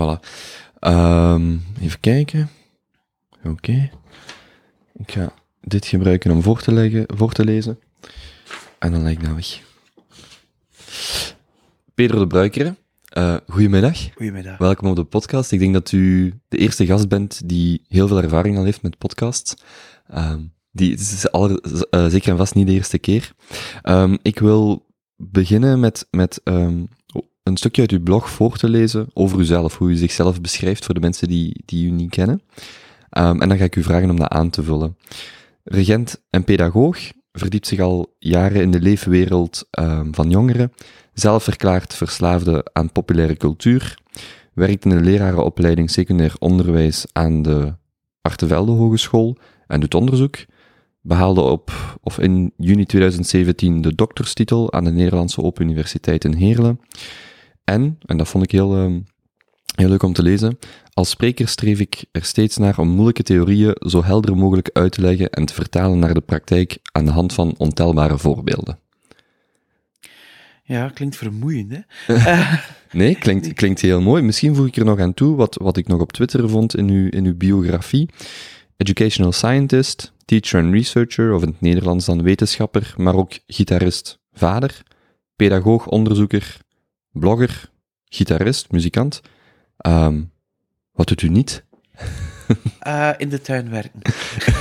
Voilà. Ehm, even kijken. Oké. Ik ga dit gebruiken om voor te, leggen, voor te lezen. En dan leg ik dat weg. Pedro de Bruikere, uh, goedemiddag. Goedemiddag. Welkom op de podcast. Ik denk dat u de eerste gast bent die heel veel ervaring al heeft met podcasts. Um, die, het is aller, uh, zeker en vast niet de eerste keer. Um, ik wil beginnen met, met um, een stukje uit uw blog voor te lezen over uzelf, hoe u zichzelf beschrijft voor de mensen die, die u niet kennen. Um, en dan ga ik u vragen om dat aan te vullen. Regent en pedagoog, verdiept zich al jaren in de leefwereld um, van jongeren, zelf verklaard verslaafde aan populaire cultuur, werkt in de lerarenopleiding secundair onderwijs aan de Artevelde Hogeschool en doet onderzoek, behaalde op, of in juni 2017 de dokterstitel aan de Nederlandse Open Universiteit in Heerlen, en, en dat vond ik heel, uh, heel leuk om te lezen, als spreker streef ik er steeds naar om moeilijke theorieën zo helder mogelijk uit te leggen en te vertalen naar de praktijk aan de hand van ontelbare voorbeelden. Ja, klinkt vermoeiend, hè? nee, klinkt, klinkt heel mooi. Misschien voeg ik er nog aan toe wat, wat ik nog op Twitter vond in uw, in uw biografie. Educational scientist, teacher en researcher, of in het Nederlands dan wetenschapper, maar ook gitarist, vader, pedagoog, onderzoeker, blogger, gitarist, muzikant. Um, wat doet u niet? Uh, in de tuin werken.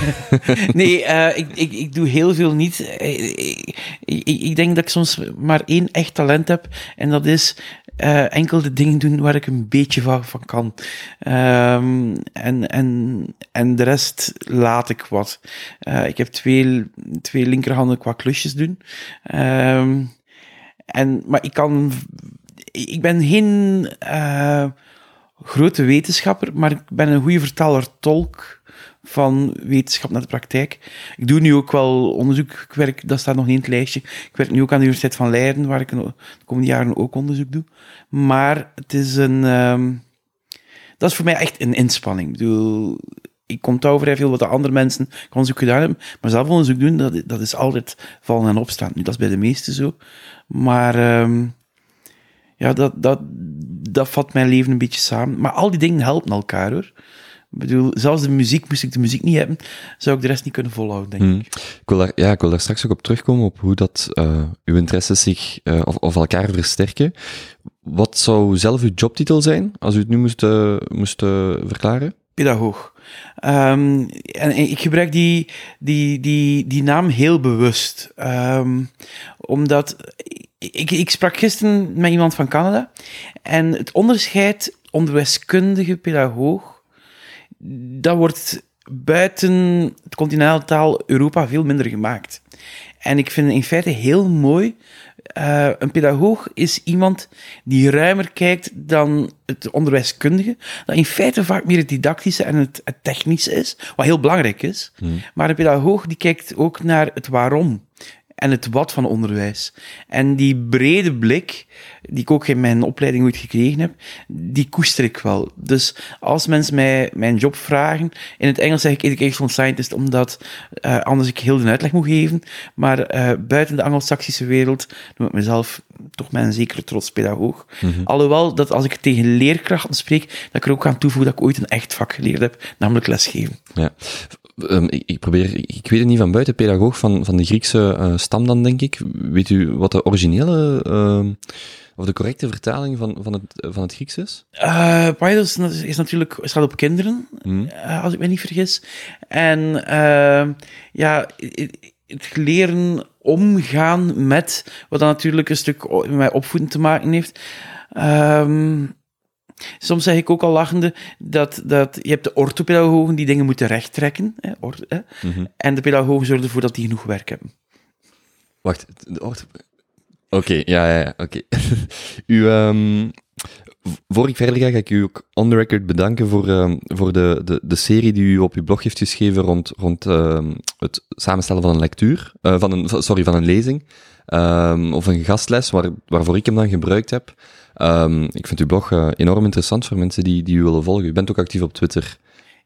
nee, uh, ik, ik, ik doe heel veel niet. Ik, ik, ik, denk dat ik soms maar één echt talent heb. En dat is uh, enkel de dingen doen waar ik een beetje van, van kan. Um, en, en, en de rest laat ik wat. ik heb twee, twee linkerhanden qua klusjes doen. Um, en, maar ik kan ik ben geen uh, grote wetenschapper, maar ik ben een goede vertaler-tolk van wetenschap naar de praktijk. Ik doe nu ook wel onderzoek. Dat staat nog niet in het lijstje. Ik werk nu ook aan de Universiteit van Leiden, waar ik de komende jaren ook onderzoek doe. Maar het is een... Um, dat is voor mij echt een inspanning. Ik bedoel, ik kom vrij veel wat de andere mensen onderzoek gedaan hebben, maar zelf onderzoek doen, dat, dat is altijd vallen en opstaan. Nu, dat is bij de meesten zo. Maar... Um, ja, dat, dat, dat vat mijn leven een beetje samen. Maar al die dingen helpen elkaar hoor. Ik bedoel, zelfs de muziek, moest ik de muziek niet hebben, zou ik de rest niet kunnen volhouden, denk hmm. ik. Ik wil, daar, ja, ik wil daar straks ook op terugkomen, op hoe dat, uh, uw interesses zich, uh, of, of elkaar versterken. Wat zou zelf uw jobtitel zijn, als u het nu moest, uh, moest verklaren? Pedagoog. Um, en ik gebruik die, die, die, die naam heel bewust. Um, omdat ik, ik sprak gisteren met iemand van Canada en het onderscheid onderwijskundige pedagoog, dat wordt buiten het continentaal Europa veel minder gemaakt. En ik vind het in feite heel mooi. Uh, een pedagoog is iemand die ruimer kijkt dan het onderwijskundige. Dat in feite vaak meer het didactische en het, het technische is, wat heel belangrijk is. Hmm. Maar een pedagoog die kijkt ook naar het waarom en het wat van onderwijs. En die brede blik, die ik ook in mijn opleiding ooit gekregen heb, die koester ik wel. Dus als mensen mij mijn job vragen, in het Engels zeg ik educational scientist, omdat uh, anders ik heel de uitleg moet geven. Maar uh, buiten de anglo-saxische wereld noem ik mezelf toch mijn zekere trots pedagoog. Mm -hmm. Alhoewel dat als ik tegen leerkrachten spreek, dat ik er ook aan toevoeg dat ik ooit een echt vak geleerd heb, namelijk lesgeven. Ja. Um, ik, ik, probeer, ik weet het niet van buiten, pedagoog van, van de Griekse uh, stam dan, denk ik. Weet u wat de originele, uh, of de correcte vertaling van, van, het, van het Grieks is? Uh, Paidos is natuurlijk, staat op kinderen, mm. uh, als ik me niet vergis. En uh, ja, het leren omgaan met, wat dan natuurlijk een stuk met opvoeding te maken heeft. Um, Soms zeg ik ook al lachende dat, dat je hebt de orthopedagogen die dingen moeten rechttrekken. Hè, or, hè, mm -hmm. En de pedagogen zorgen ervoor dat die genoeg werk hebben. Wacht, de ortho... Oké, okay, ja, ja, ja oké. Okay. u, um, voor ik verder ga, ga ik u ook on the record bedanken voor, um, voor de, de, de serie die u op uw blog heeft geschreven rond, rond um, het samenstellen van een lectuur, uh, van een, sorry, van een lezing, of een gastles, waar, waarvoor ik hem dan gebruikt heb. Um, ik vind uw blog uh, enorm interessant voor mensen die, die u willen volgen. U bent ook actief op Twitter.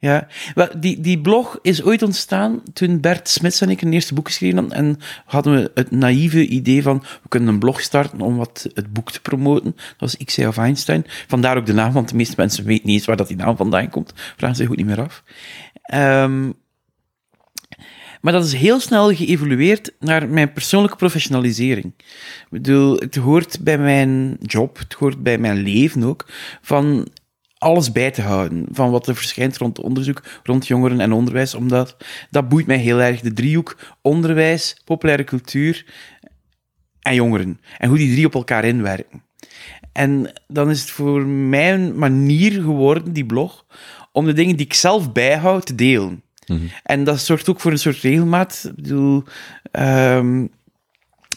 Ja, wel, die, die blog is ooit ontstaan toen Bert Smits en ik een eerste boek geschreven hadden. En hadden we het naïeve idee van, we kunnen een blog starten om wat het boek te promoten. Dat was zei of Einstein. Vandaar ook de naam, want de meeste mensen weten niet eens waar dat die naam vandaan komt. Vragen zich goed niet meer af. Ehm, maar dat is heel snel geëvolueerd naar mijn persoonlijke professionalisering. Ik bedoel, het hoort bij mijn job, het hoort bij mijn leven ook, van alles bij te houden van wat er verschijnt rond onderzoek, rond jongeren en onderwijs, omdat dat boeit mij heel erg. De driehoek onderwijs, populaire cultuur en jongeren. En hoe die drie op elkaar inwerken. En dan is het voor mij een manier geworden, die blog, om de dingen die ik zelf bijhoud te delen. En dat zorgt ook voor een soort regelmaat. Ik bedoel, ehm,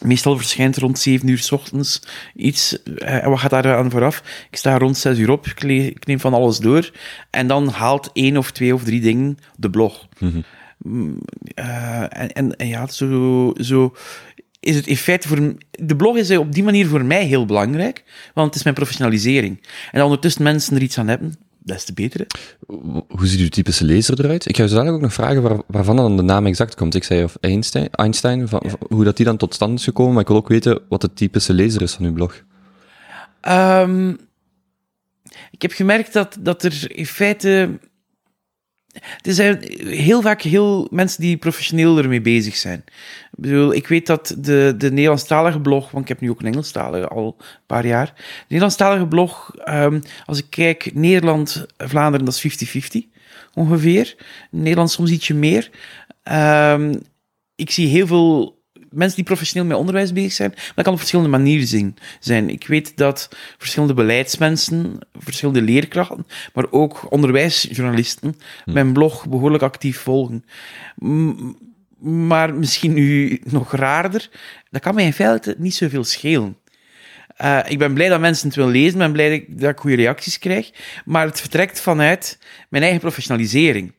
meestal verschijnt rond 7 uur s ochtends iets. eh, En wat gaat daar aan vooraf? Ik sta rond 6 uur op, ik, neem van alles door. En dan haalt één of twee of drie dingen de blog. Mm, eh, en, en, en ja, zo, zo is het in feite voor... De blog is op die manier voor mij heel belangrijk, want het is mijn professionalisering. En ondertussen mensen er iets aan hebben, des te beter. Hoe ziet uw typische lezer eruit? Ik ga zo dadelijk ook nog vragen waar, waarvan dan de naam exact komt. Ik zei of Einstein, Einstein van, van hoe dat die dan tot stand is gekomen, maar ik wil ook weten wat de typische lezer is van uw blog. Ehm, ik heb gemerkt dat, dat er in feite. Er zijn heel vaak heel mensen die professioneel ermee bezig zijn. Ik bedoel, ik weet dat de, de Nederlandstalige blog, want ik heb nu ook een Engelstalige al een paar jaar. De Nederlandstalige blog, ehm, als ik kijk, Nederland, Vlaanderen, dat is 50-50 ongeveer. Nederland soms ietsje meer. Ehm, ik zie heel veel mensen die professioneel met onderwijs bezig zijn. Maar dat kan op verschillende manieren zien, zijn. Ik weet dat verschillende beleidsmensen, verschillende leerkrachten, maar ook onderwijsjournalisten mijn blog behoorlijk actief volgen. Maar misschien nu nog raarder, dat kan mij in feite niet zoveel schelen. Eh, ik ben blij dat mensen het willen lezen, ben blij dat ik, dat ik goede reacties krijg, maar het vertrekt vanuit mijn eigen professionalisering.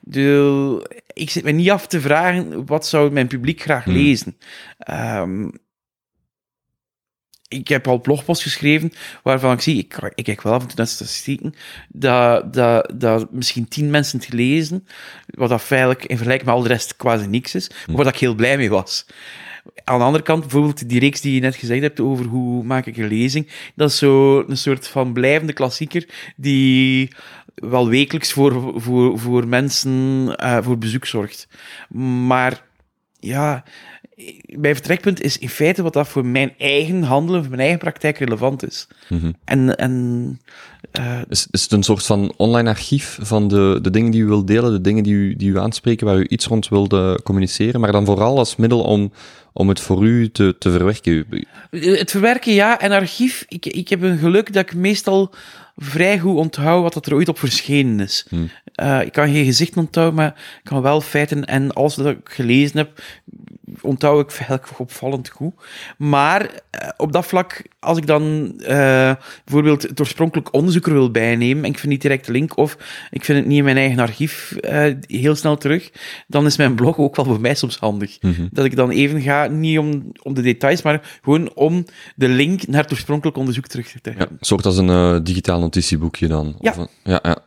De, ik zit me niet af te vragen, wat zou mijn publiek graag lezen? Ehm, ik heb al blogposts geschreven waarvan ik zie, ik, ik kijk wel af en toe naar statistieken, dat, dat, dat misschien tien mensen het gelezen, wat dat feitelijk in vergelijking met al de rest quasi niks is, maar waar ik heel blij mee was. Aan de andere kant, bijvoorbeeld die reeks die je net gezegd hebt over hoe maak ik een lezing, dat is zo een soort van blijvende klassieker die wel wekelijks voor, voor, voor mensen eh, voor bezoek zorgt. Maar ja, mijn vertrekpunt is in feite wat dat voor mijn eigen handelen, voor mijn eigen praktijk relevant is. En, en eh, Is, is het een soort van online archief van de, de dingen die u wilt delen, de dingen die u, die u aanspreken, waar u iets rond wilde communiceren, maar dan vooral als middel om, om het voor u te, te verwerken? Het verwerken, ja. En archief, ik, ik heb een geluk dat ik meestal vrij goed onthoud wat dat er ooit op verschenen is. Eh, ik kan geen gezicht onthouden, maar ik kan wel feiten. En alles wat ik gelezen heb, onthoud ik eigenlijk opvallend goed. Maar eh, op dat vlak, als ik dan eh, bijvoorbeeld het oorspronkelijk onderzoeker wil bijnemen, en ik vind niet direct de link, of ik vind het niet in mijn eigen archief eh, heel snel terug, dan is mijn blog ook wel voor mij soms handig. Dat ik dan even ga, niet om, om de details, maar gewoon om de link naar het oorspronkelijk onderzoek terug te Ja, hebben. een soort als een eh, digitaal notitieboekje dan. Ja. Of een- ja, ja.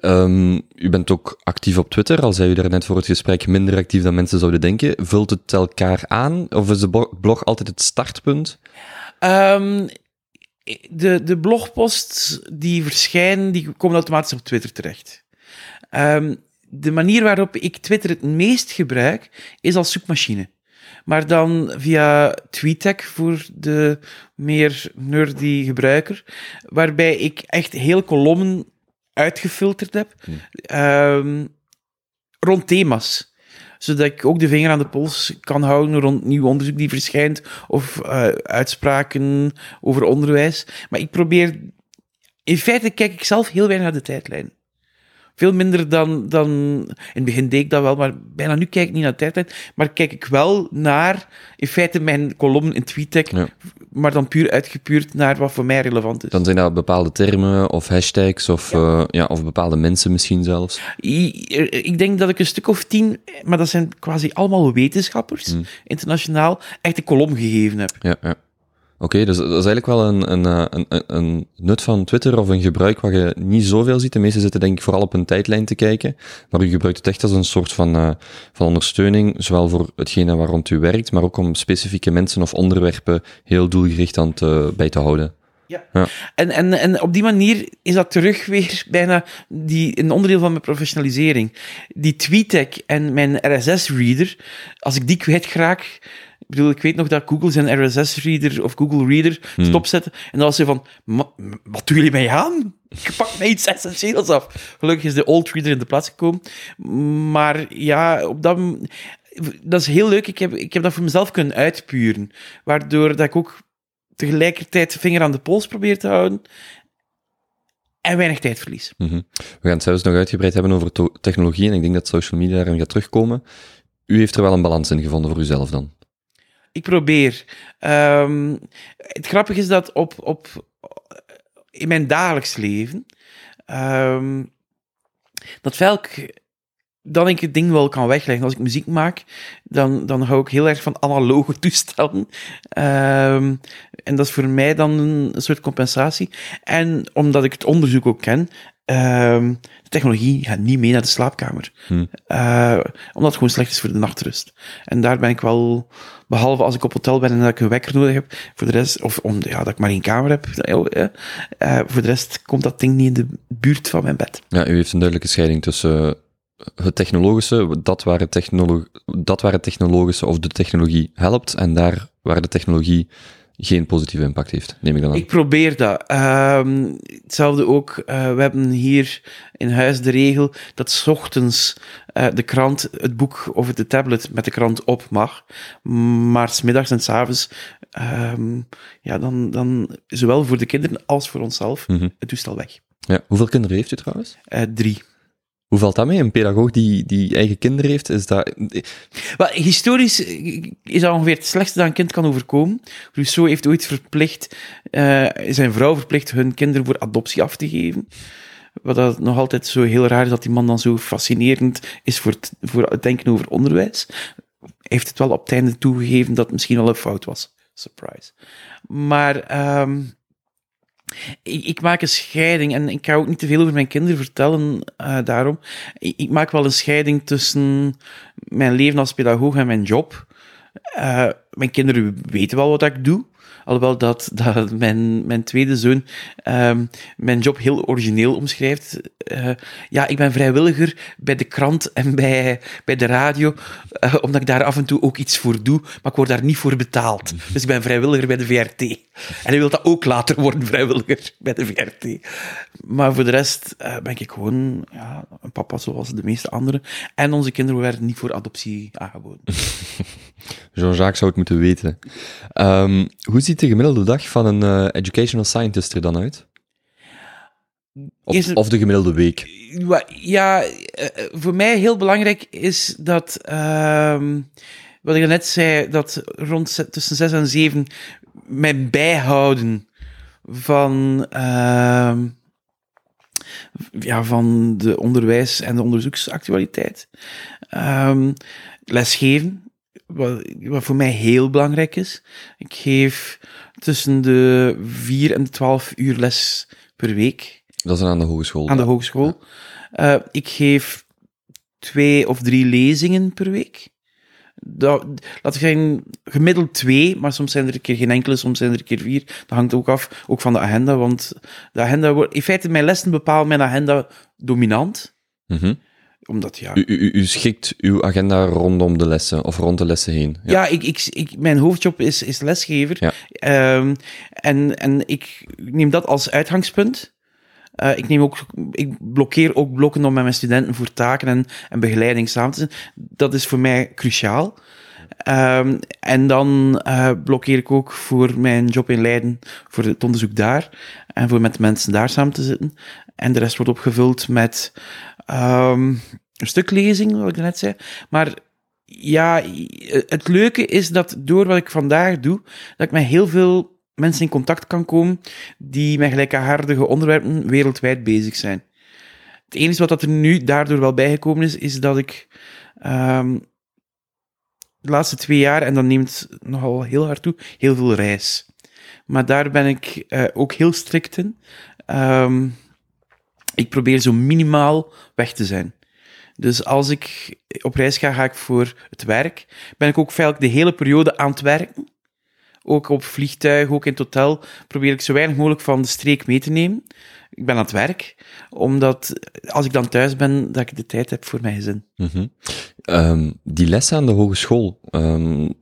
Ehm, u bent ook actief op Twitter, al zei u daar net voor het gesprek minder actief dan mensen zouden denken. Vult het elkaar aan, of is de blog altijd het startpunt? Ehm, de, de blogposts die verschijnen, die komen automatisch op Twitter terecht. Ehm, de manier waarop ik Twitter het meest gebruik, is als zoekmachine. Maar dan via TweetDeck voor de meer nerdy gebruiker, waarbij ik echt hele kolommen uitgefilterd heb ehm, rond thema's zodat ik ook de vinger aan de pols kan houden rond nieuw onderzoek die verschijnt of eh, uitspraken over onderwijs. Maar ik probeer... In feite kijk ik zelf heel weinig naar de tijdlijn. Veel minder dan, dan... In het begin deed ik dat wel, maar bijna nu kijk ik niet naar de tijdlijn. Maar kijk ik wel naar, in feite, mijn kolommen in TweetDeck, Ja. maar dan puur uitgepuurd naar wat voor mij relevant is. Dan zijn dat bepaalde termen of hashtags of, ja. ja, of bepaalde mensen misschien zelfs. I- Ik denk dat ik een stuk of tien, maar dat zijn quasi allemaal wetenschappers, internationaal, echt een kolom gegeven heb. Ja, ja. Oké, dus dat is eigenlijk wel een, een, eh, een, een, een nut van Twitter of een gebruik waar je niet zoveel ziet. De meesten zitten denk ik vooral op een tijdlijn te kijken, maar u gebruikt het echt als een soort van, uh, van ondersteuning, zowel voor hetgene waar rond u werkt, maar ook om specifieke mensen of onderwerpen heel doelgericht aan te, bij te houden. Ja. ja. En, en, en op die manier is dat terug weer bijna die, een onderdeel van mijn professionalisering. Die TweetDeck en mijn RSS-reader, als ik die kwijtraak, ik bedoel, ik weet nog dat Google zijn RSS-reader of Google Reader hmm. stopzette. En dan was ze van, wat doen jullie mij aan? Ik pak mij iets essentieels af. Gelukkig is de old reader in de plaats gekomen. Maar ja, op dat... Dat is heel leuk. Ik heb, ik heb dat voor mezelf kunnen uitpuren. Waardoor dat ik ook tegelijkertijd vinger aan de pols probeer te houden en weinig tijd verlies. Mm -hmm. We gaan het zelfs nog uitgebreid hebben over technologie en ik denk dat social media daarin gaat terugkomen. U heeft er wel een balans in gevonden voor uzelf dan? Ik probeer. Um, het grappige is dat op, op, in mijn dagelijks leven, um, dat velk dan ik het ding wel kan wegleggen. Als ik muziek maak, dan, dan hou ik heel erg van analoge toestellen. Um, en dat is voor mij dan een soort compensatie. En omdat ik het onderzoek ook ken, um, de technologie gaat niet mee naar de slaapkamer. Hmm. Uh, omdat het gewoon slecht is voor de nachtrust. En daar ben ik wel, behalve als ik op hotel ben en dat ik een wekker nodig heb, voor de rest, of om, ja, dat ik maar één kamer heb, uh, voor de rest komt dat ding niet in de buurt van mijn bed. Ja, u heeft een duidelijke scheiding tussen het technologische, dat waar het, technolo dat waar het technologische of de technologie helpt, en daar waar de technologie geen positieve impact heeft, neem ik dan aan. Ik probeer dat. Um, hetzelfde ook, uh, we hebben hier in huis de regel dat s ochtends uh, de krant, het boek of de tablet met de krant op mag, maar smiddags en s avonds, um, ja, dan, dan zowel voor de kinderen als voor onszelf mm -hmm. het toestel weg. Ja. Hoeveel kinderen heeft u trouwens? Uh, drie. Hoe valt dat mee? Een pedagoog die, die eigen kinderen heeft, is dat... Wel, historisch is dat ongeveer het slechtste dat een kind kan overkomen. Rousseau heeft ooit verplicht, uh, zijn vrouw verplicht hun kinderen voor adoptie af te geven. Wat nog altijd zo heel raar is, dat die man dan zo fascinerend is voor het, voor denken over onderwijs. Heeft het wel op het einde toegegeven dat het misschien wel een fout was. Surprise. Maar... Um, ik, maak een scheiding en ik ga ook niet te veel over mijn kinderen vertellen uh, daarom. Ik, maak wel een scheiding tussen mijn leven als pedagoog en mijn job. Uh, mijn kinderen weten wel wat ik doe. Alhoewel dat, dat mijn, mijn tweede zoon um, mijn job heel origineel omschrijft. Uh, ja, ik ben vrijwilliger bij de krant en bij, bij de radio, uh, omdat ik daar af en toe ook iets voor doe, maar ik word daar niet voor betaald. Dus ik ben vrijwilliger bij de VRT. En hij wil dat ook later worden, vrijwilliger bij de VRT. Maar voor de rest uh, ben ik gewoon ja, een papa zoals de meeste anderen. En onze kinderen werden niet voor adoptie aangeboden. Jean-Jacques zou het moeten weten. Um, hoe ziet de gemiddelde dag van een uh, educational scientist er dan uit? Of, of de gemiddelde week? Ja, uh, voor mij heel belangrijk is dat, uh, wat ik net zei, dat rond tussen 6 en 7 mijn bijhouden van, ehm, ja, van de onderwijs- en de onderzoeksactualiteit. Um, lesgeven wat, wat voor mij heel belangrijk is. Ik geef tussen de 4 en de 12 uur les per week. Dat is aan de hogeschool. Aan de hogeschool. Ja. Uh, ik geef twee of drie lezingen per week. Dat, laat ik zeggen, gemiddeld twee, maar soms zijn er een keer geen enkele, soms zijn er een keer vier. Dat hangt ook af, ook van de agenda, want de agenda wordt, in feite, mijn lessen bepalen mijn agenda dominant. Mm -hmm omdat, ja... U, u, u, schikt uw agenda rondom de lessen, of rond de lessen heen. Ja, ja ik, ik, ik, mijn hoofdjob is, is lesgever. Ja. Um, en, en ik neem dat als uitgangspunt. Uh, ik, neem ook, ik blokkeer ook blokken om met mijn studenten voor taken en, en begeleiding samen te zijn. Dat is voor mij cruciaal. Um, en dan uh, blokkeer ik ook voor mijn job in Leiden, voor het onderzoek daar. En voor met mensen daar samen te zitten. En de rest wordt opgevuld met Um, een stuk lezing, wat ik net zei. Maar ja, het leuke is dat door wat ik vandaag doe, dat ik met heel veel mensen in contact kan komen die met gelijkaardige onderwerpen wereldwijd bezig zijn. Het enige wat er nu daardoor wel bijgekomen is, is dat ik um, de laatste twee jaar, en dat neemt nogal heel hard toe, heel veel reis. maar daar ben ik uh, ook heel strikt in. Um, ik probeer zo minimaal weg te zijn. Dus als ik op reis ga, ga ik voor het werk. Ben ik ook feitelijk de hele periode aan het werken. Ook op vliegtuig, ook in het hotel, probeer ik zo weinig mogelijk van de streek mee te nemen. Ik ben aan het werk, omdat als ik dan thuis ben, dat ik de tijd heb voor mijn gezin. Mm um, die lessen aan de hogeschool, um,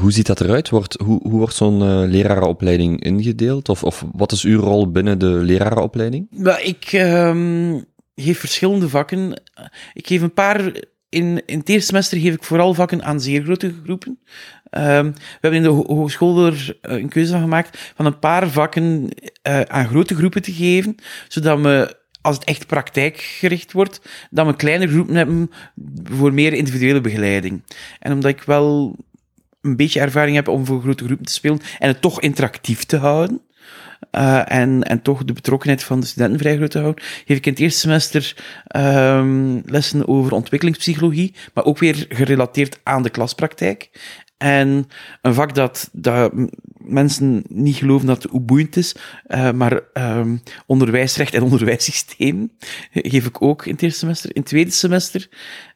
hoe ziet dat eruit? Wordt, hoe, hoe wordt zo'n uh, lerarenopleiding ingedeeld? Of, of wat is uw rol binnen de lerarenopleiding? Well, ik um, geef verschillende vakken. Ik geef een paar in, in het eerste semester geef ik vooral vakken aan zeer grote groepen. Um, we hebben in de hogeschool er uh, een keuze van gemaakt van een paar vakken uh, aan grote groepen te geven, zodat we, als het echt praktijkgericht wordt, dat we kleine groepen hebben voor meer individuele begeleiding. En omdat ik wel een beetje ervaring heb om voor grote groepen te spelen en het toch interactief te houden, uh, en, en toch de betrokkenheid van de studenten vrij groot te houden, geef ik in het eerste semester um, lessen over ontwikkelingspsychologie, maar ook weer gerelateerd aan de klaspraktijk. En een vak dat, dat mensen niet geloven dat het boeiend is, uh, maar um, onderwijsrecht en onderwijssysteem geef ik ook in het eerste semester. In het tweede semester...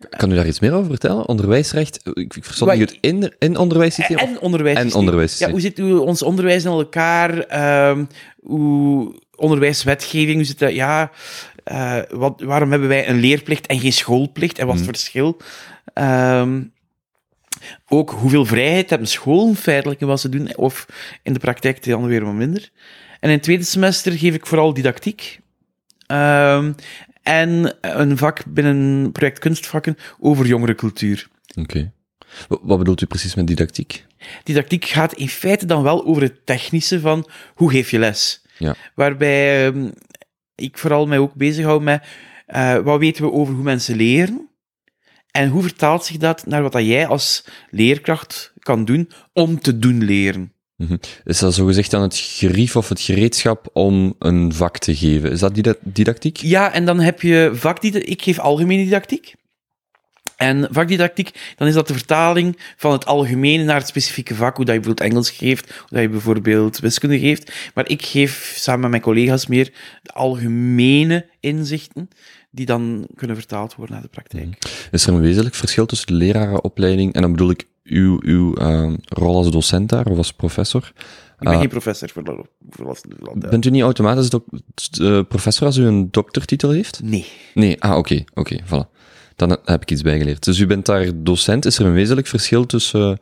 Kan u daar iets meer over vertellen? Onderwijsrecht? Ik, ik verstond niet het in, in onderwijssysteem? En onderwijssysteem. En onderwijssysteem. Ja, hoe zit u, ons onderwijs in elkaar? Um, hoe onderwijswetgeving, hoe zit dat? Ja, uh, wat, waarom hebben wij een leerplicht en geen schoolplicht? En wat is het hmm. verschil? Um, ook hoeveel vrijheid hebben scholen feitelijk in wat ze doen, of in de praktijk dan weer wat minder. En in het tweede semester geef ik vooral didactiek. Um, en een vak binnen project kunstvakken over jongerencultuur. Oké. Okay. Wat bedoelt u precies met didactiek? Didactiek gaat in feite dan wel over het technische van hoe geef je les. Ja. Waarbij um, ik vooral mij ook bezighoud met uh, wat weten we over hoe mensen leren. En hoe vertaalt zich dat naar wat dat jij als leerkracht kan doen om te doen leren? -hmm. Is dat zogezegd dan het gerief of het gereedschap om een vak te geven? Is dat didactiek? Ja, en dan heb je vakdidactiek. Ik geef algemene didactiek. En vakdidactiek, dan is dat de vertaling van het algemene naar het specifieke vak, hoe dat je bijvoorbeeld Engels geeft, hoe dat je bijvoorbeeld wiskunde geeft. Maar ik geef samen met mijn collega's meer de algemene inzichten die dan kunnen vertaald worden naar de praktijk. Mhm. Is er een wezenlijk verschil tussen de lerarenopleiding, en dan bedoel ik uw, uw uh, rol als docent daar, of als professor? Ik ben uh, geen professor voor, de, voor de, Bent u niet automatisch uh, professor als u een doktertitel heeft? Nee. Nee, ah, oké, oké, okay, voilà. Dan heb ik iets bijgeleerd. Dus u bent daar docent. Is er een wezenlijk verschil tussen,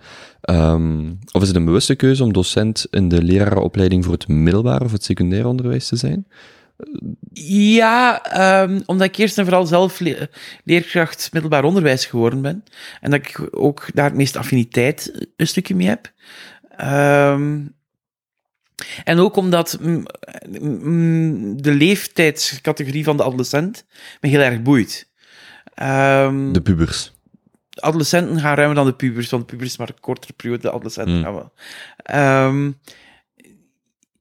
um, of is het een bewuste keuze om docent in de lerarenopleiding voor het middelbaar of het secundair onderwijs te zijn? Ja, um, omdat ik eerst en vooral zelf le leerkracht middelbaar onderwijs geworden ben. En dat ik ook daar het meeste affiniteit een stukje mee heb. Um, en ook omdat mm, mm, de leeftijdscategorie van de adolescent me heel erg boeit. Um, de pubers. Adolescenten gaan ruimer dan de pubers, want de pubers is maar een kortere periode, de adolescenten mm. gaan wel.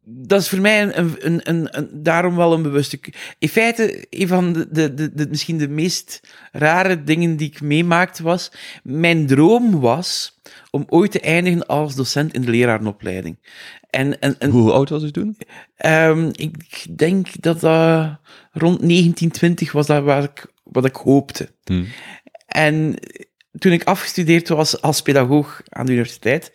Dat is voor mij een, een, een, een, daarom wel een bewuste. In feite, een van de, de, de, de, misschien de meest rare dingen die ik meemaakte was. Mijn droom was om ooit te eindigen als docent in de lerarenopleiding. En, en, en, Hoe oud was u toen? Um, ik denk dat dat rond 1920 was dat waar ik, wat ik hoopte. Hmm. En toen ik afgestudeerd was als pedagoog aan de universiteit,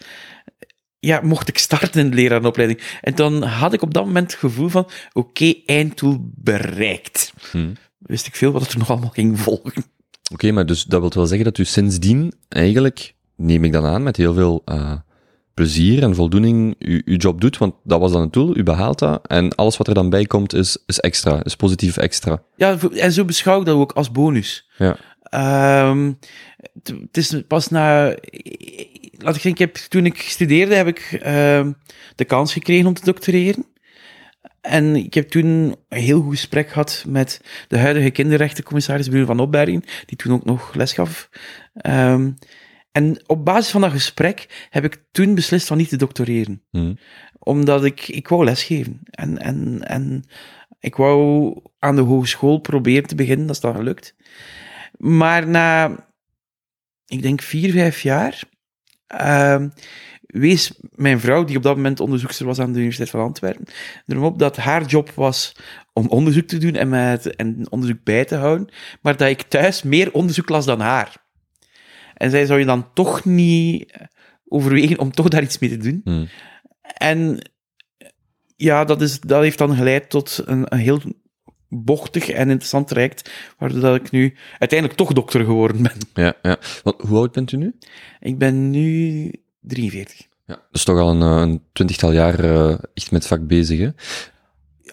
ja, mocht ik starten in de lerarenopleiding. En dan had ik op dat moment het gevoel van, oké, einddoel bereikt. Hmm. Wist ik veel wat er nog allemaal ging volgen. Oké, maar dus dat wil wel zeggen dat u sindsdien eigenlijk, neem ik dan aan, met heel veel uh, plezier en voldoening uw, uw job doet, want dat was dan het doel, u behaalt dat, en alles wat er dan bij komt is, is extra, is positief extra. Ja, en zo beschouw ik dat ook als bonus. Ja. Um, het is pas na laat ik denken, heb, toen ik studeerde heb ik uh, de kans gekregen om te doctoreren. En ik heb toen een heel goed gesprek gehad met de huidige kinderrechtencommissaris Bruno van Opbergen, die toen ook nog les gaf. Um, en op basis van dat gesprek heb ik toen beslist van niet te doctoreren. Mm. Omdat ik, ik wou lesgeven. En, en, en ik wou aan de hogeschool proberen te beginnen, dat is dan gelukt. Maar na, ik denk vier, vijf jaar, uh, wees mijn vrouw, die op dat moment onderzoekster was aan de Universiteit van Antwerpen, erom op dat haar job was om onderzoek te doen en, met, en onderzoek bij te houden, maar dat ik thuis meer onderzoek las dan haar. En zij zou je dan toch niet overwegen om toch daar iets mee te doen. Hmm. En ja, dat, is, dat heeft dan geleid tot een, een heel bochtig en interessant traject, waardoor dat ik nu uiteindelijk toch dokter geworden ben. Ja, ja. Want, hoe oud bent u nu? Ik ben nu 43. Ja. Dat is toch al een, eh, een twintigtal jaar eh, echt met het vak bezig, hè?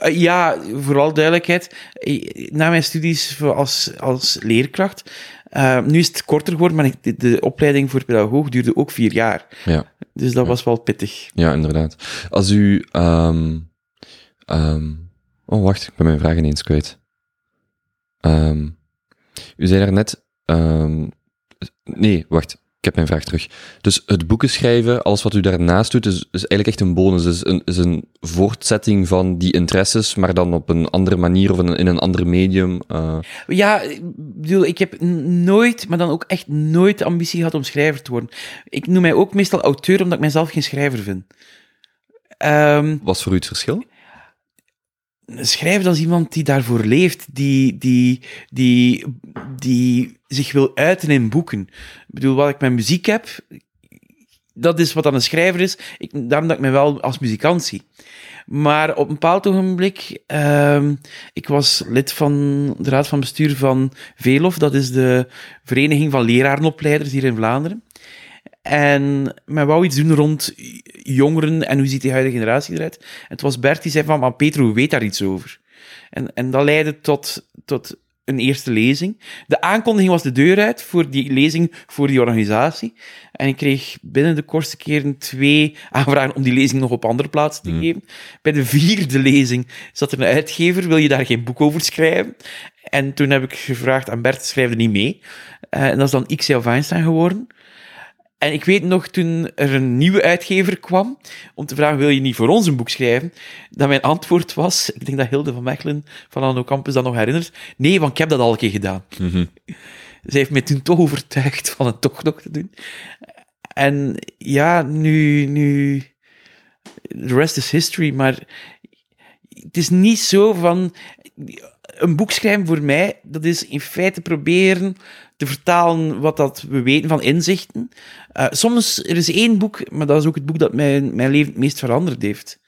Uh, ja, vooral duidelijkheid. Eh, Na mijn studies als, als leerkracht, uh, nu is het korter geworden, maar ik, de, de, opleiding voor pedagoog duurde ook vier jaar. Ja. Dus dat was wel pittig. Ja, inderdaad. Als u... Um, um, oh, wacht, ik ben mijn vraag ineens kwijt. Um, u zei daarnet... Um, nee, wacht, ik heb mijn vraag terug. Dus het boeken schrijven, alles wat u daarnaast doet, is, is eigenlijk echt een bonus. Is een, is een voortzetting van die interesses, maar dan op een andere manier of in, in een ander medium. Uh... Ja, ik bedoel, ik heb nooit, maar dan ook echt nooit de ambitie gehad om schrijver te worden. Ik noem mij ook meestal auteur, omdat ik mezelf geen schrijver vind. Um, Wat is voor u het verschil? Schrijven als iemand die daarvoor leeft, die, die, die, die zich wil uiten in boeken. Ik bedoel, wat ik met muziek heb, dat is wat dan een schrijver is. Ik, daarom dat ik me wel als muzikant zie. Maar op een bepaald ogenblik, uh, ik was lid van de raad van bestuur van VELOF, dat is de Vereniging van Lerarenopleiders hier in Vlaanderen. En men wou iets doen rond jongeren en hoe ziet die huidige generatie eruit. En het was Bert die zei van, maar Petro weet daar iets over. En, en dat leidde tot, tot een eerste lezing. De aankondiging was de deur uit voor die lezing voor die organisatie. En ik kreeg binnen de kortste keren twee aanvragen om die lezing nog op andere plaatsen te Mm. geven. Bij de vierde lezing zat er een uitgever, wil je daar geen boek over schrijven? En toen heb ik gevraagd aan Bert, schrijf er niet mee. Uh, en dat is dan X of Einstein geworden. En ik weet nog, toen er een nieuwe uitgever kwam, om te vragen, wil je niet voor ons een boek schrijven? Dat mijn antwoord was, ik denk dat Hilde van Mechelen van Anno Campus dat nog herinnert, nee, want ik heb dat al een keer gedaan. Mm -hmm. Zij heeft mij toen toch overtuigd van het toch nog te doen. En ja, nu, nu, the rest is history, maar het is niet zo van, een boek schrijven voor mij, dat is in feite proberen te vertalen wat dat we weten van inzichten. Uh, soms, er is één boek, maar dat is ook het boek dat mijn, mijn leven het meest veranderd heeft.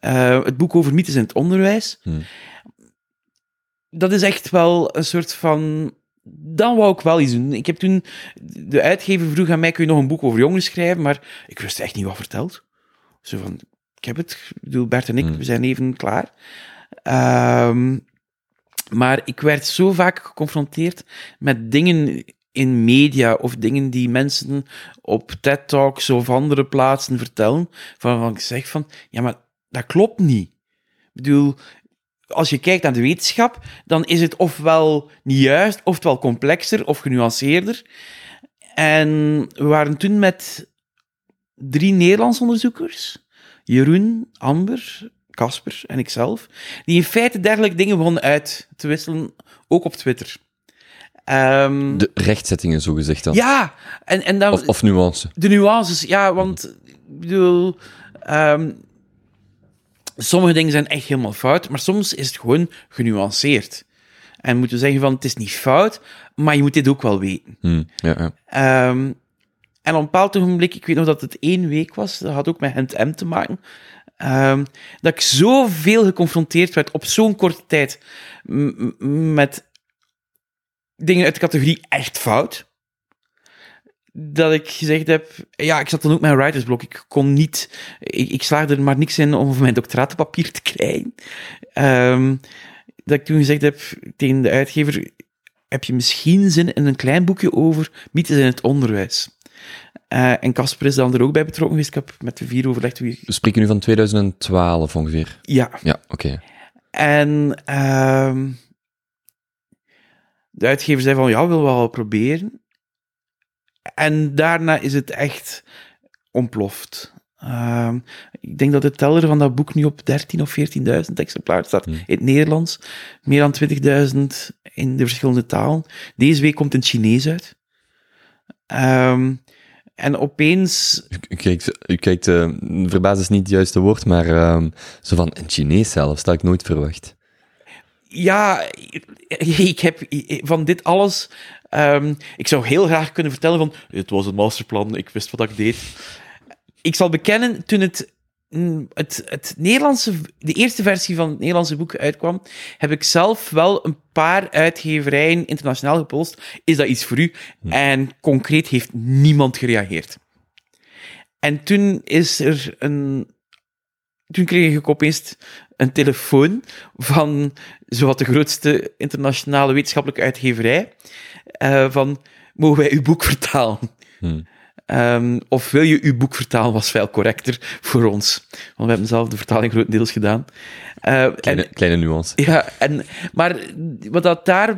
Uh, het boek over mythes in het onderwijs. Hmm. Dat is echt wel een soort van... Dan wou ik wel iets doen. Ik heb toen... De uitgever vroeg aan mij, kun je nog een boek over jongeren schrijven? Maar ik wist echt niet wat verteld. Zo van, ik heb het. Ik bedoel, Bert en ik, Hmm. we zijn even klaar. Um, maar ik werd zo vaak geconfronteerd met dingen in media of dingen die mensen op TED Talks of andere plaatsen vertellen, van, van ik zeg van, ja, maar dat klopt niet. Ik bedoel, als je kijkt naar de wetenschap, dan is het ofwel niet juist, ofwel complexer of genuanceerder. En we waren toen met drie Nederlandse onderzoekers, Jeroen, Amber, Casper en ikzelf, die in feite dergelijke dingen begonnen uit te wisselen, ook op Twitter. Um, de rechtzettingen, zo gezegd dan. Ja, en, en dan... Of, of nuance. De nuances, ja, want, ik bedoel... Um, sommige dingen zijn echt helemaal fout, maar soms is het gewoon genuanceerd. En moeten we zeggen van, het is niet fout, maar je moet dit ook wel weten. Hmm, ja, ja. Um, en op een bepaald ogenblik, ik weet nog dat het één week was, dat had ook met Hent M te maken, Um, dat ik zoveel geconfronteerd werd op zo'n korte tijd met dingen uit de categorie echt fout. Dat ik gezegd heb, ja, ik zat dan ook met een writersblok. Ik kon niet, ik, ik slaagde er maar niks in om mijn doctoratenpapier te krijgen. Um, dat ik toen gezegd heb tegen de uitgever, heb je misschien zin in een klein boekje over mythes in het onderwijs? Uh, en Casper is dan er ook bij betrokken geweest. Ik heb met de vier overlegd wie... We spreken nu van 2012 ongeveer. Ja. Ja, oké. Okay. En uh, de uitgever zei van, ja, wil wel proberen. En daarna is het echt ontploft. Uh, ik denk dat de teller van dat boek nu op 13 of 14.000 exemplaren staat Hmm. in het Nederlands. Meer dan 20.000 in de verschillende talen. Deze week komt in het Chinees uit. Um, en opeens... U kijkt, u kijkt uh, verbaasd is niet het juiste woord, maar uh, zo van een Chinees zelf, dat ik nooit verwacht. Ja, ik heb van dit alles... Um, ik zou heel graag kunnen vertellen van, het was een masterplan, ik wist wat ik deed. Ik zal bekennen, toen het het, het Nederlandse, de eerste versie van het Nederlandse boek uitkwam, heb ik zelf wel een paar uitgeverijen internationaal gepost. Is dat iets voor u? Hm. En concreet heeft niemand gereageerd. En toen is er een. Toen kreeg ik opeens een telefoon van zowat de grootste internationale wetenschappelijke uitgeverij. Uh, van, mogen wij uw boek vertalen? Hm. Um, of wil je uw boek vertalen, was veel correcter voor ons. Want we hebben zelf de vertaling grotendeels gedaan. Uh, kleine, en, kleine nuance. Ja, en, maar wat dat daar...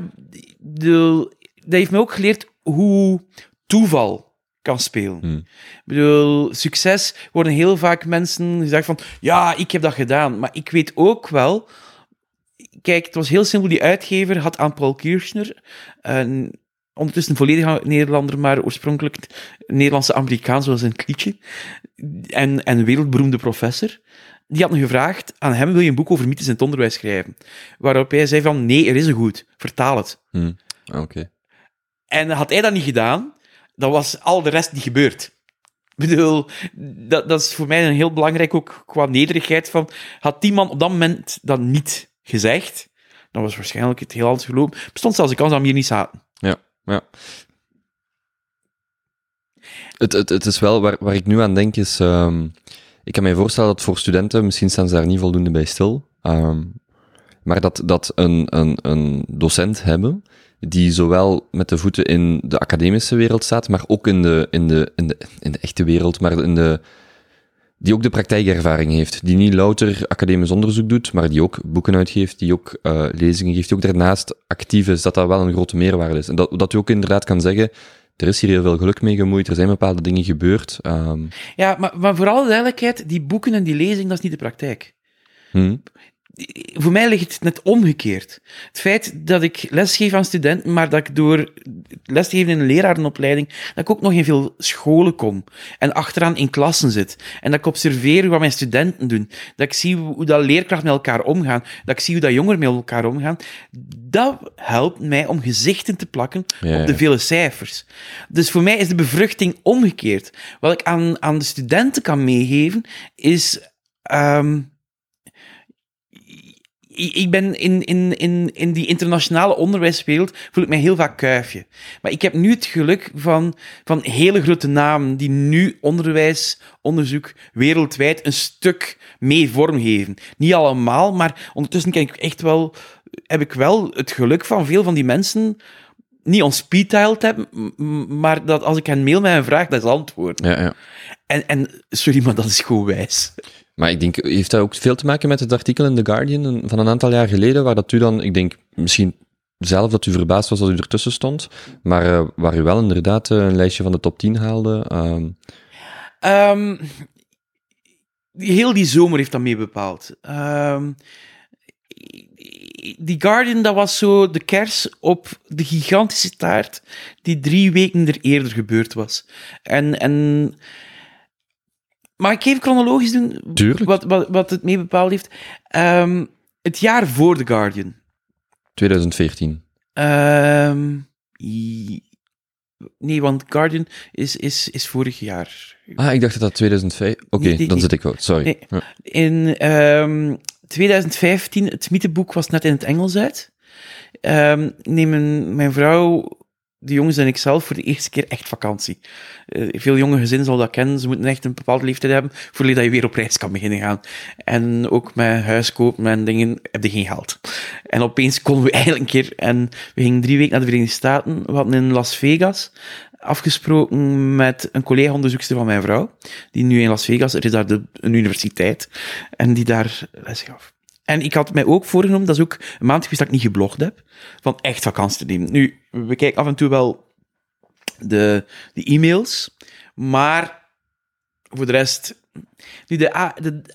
De, dat heeft me ook geleerd hoe toeval kan spelen. Hmm. Ik bedoel, succes worden heel vaak mensen gezegd van ja, ik heb dat gedaan. Maar ik weet ook wel... Kijk, het was heel simpel. Die uitgever had aan Paul Kirchner, een ondertussen een volledig Nederlander, maar oorspronkelijk Nederlandse Amerikaan, zoals een klietje. En, en wereldberoemde professor. Die had me gevraagd, aan hem wil je een boek over mythes in het onderwijs schrijven. Waarop hij zei van, nee, er is een goed, vertaal het. Hmm. Oké. En had hij dat niet gedaan, dan was al de rest niet gebeurd. Ik bedoel, dat, dat is voor mij een heel belangrijk, ook qua nederigheid, van, had die man op dat moment dat niet gezegd, dan was waarschijnlijk het heel anders gelopen. Bestond zelfs de kans dat we hier niet zaten. Ja. Het, het, het is wel, waar, waar ik nu aan denk, is... Um, ik kan me voorstellen dat voor studenten, misschien staan ze daar niet voldoende bij stil, um, maar dat, dat een, een, een docent hebben, die zowel met de voeten in de academische wereld staat, maar ook in de, in de, in de, in de echte wereld, maar in de, die ook de praktijkervaring heeft, die niet louter academisch onderzoek doet, maar die ook boeken uitgeeft, die ook uh, lezingen geeft, die ook daarnaast actief is, dat dat wel een grote meerwaarde is. En dat, dat u ook inderdaad kan zeggen, er is hier heel veel geluk mee gemoeid, er zijn bepaalde dingen gebeurd. Um... Ja, maar, maar vooral de duidelijkheid, die boeken en die lezing, dat is niet de praktijk. Hmm voor mij ligt het net omgekeerd. Het feit dat ik lesgeef aan studenten, maar dat ik door lesgeven in een lerarenopleiding, dat ik ook nog in veel scholen kom. En achteraan in klassen zit. En dat ik observeer wat mijn studenten doen. Dat ik zie hoe dat leerkrachten met elkaar omgaan. Dat ik zie hoe dat jongeren met elkaar omgaan. Dat helpt mij om gezichten te plakken op de vele cijfers. Dus voor mij is de bevruchting omgekeerd. Wat ik aan, aan de studenten kan meegeven, is... Um, ik ben in, in, in, in die internationale onderwijswereld voel ik mij heel vaak kuifje. Maar ik heb nu het geluk van, van hele grote namen die nu onderwijsonderzoek wereldwijd een stuk mee vormgeven. Niet allemaal, maar ondertussen kan ik echt wel, heb ik wel het geluk van veel van die mensen niet on speed dialed heb, maar dat als ik hen mail met een vraag, dat is antwoord. Ja, ja. En, en sorry, maar dat is gewoon wijs. Maar ik denk, heeft dat ook veel te maken met het artikel in The Guardian van een aantal jaar geleden, waar dat u dan, ik denk, misschien zelf dat u verbaasd was dat u ertussen stond, maar uh, waar u wel inderdaad uh, een lijstje van de top 10 haalde? Um... Um, heel die zomer heeft dat mee bepaald. Um, die Guardian, dat was zo de kers op de gigantische taart die drie weken er eerder gebeurd was. En, en Mag ik even chronologisch doen? Tuurlijk. Wat, wat, wat het mee bepaald heeft. Um, het jaar voor The Guardian. 2014. Um, nee, want Guardian is, is, is vorig jaar. Ah, ik dacht dat dat 2005... Oké, okay, dan zit ik fout, sorry. Ja. In um, 2015, het mytheboek was net in het Engels uit. Um, nemen mijn vrouw de jongens en ik zelf voor de eerste keer echt vakantie. Uh, veel jonge gezinnen zal dat kennen. Ze moeten echt een bepaalde leeftijd hebben voordat je weer op reis kan beginnen gaan. En ook met huis kopen en dingen heb je geen geld. En opeens konden we eigenlijk een keer... En we gingen drie weken naar de Verenigde Staten. We hadden in Las Vegas afgesproken met een collega-onderzoekster van mijn vrouw, die nu in Las Vegas, er is daar de, een universiteit, en die daar les gaf. En ik had mij ook voorgenomen, dat is ook een maand geweest dat ik niet geblogd heb, van echt vakantie te nemen. Nu, we kijken af en toe wel de, de e-mails, maar voor de rest... Nu, de,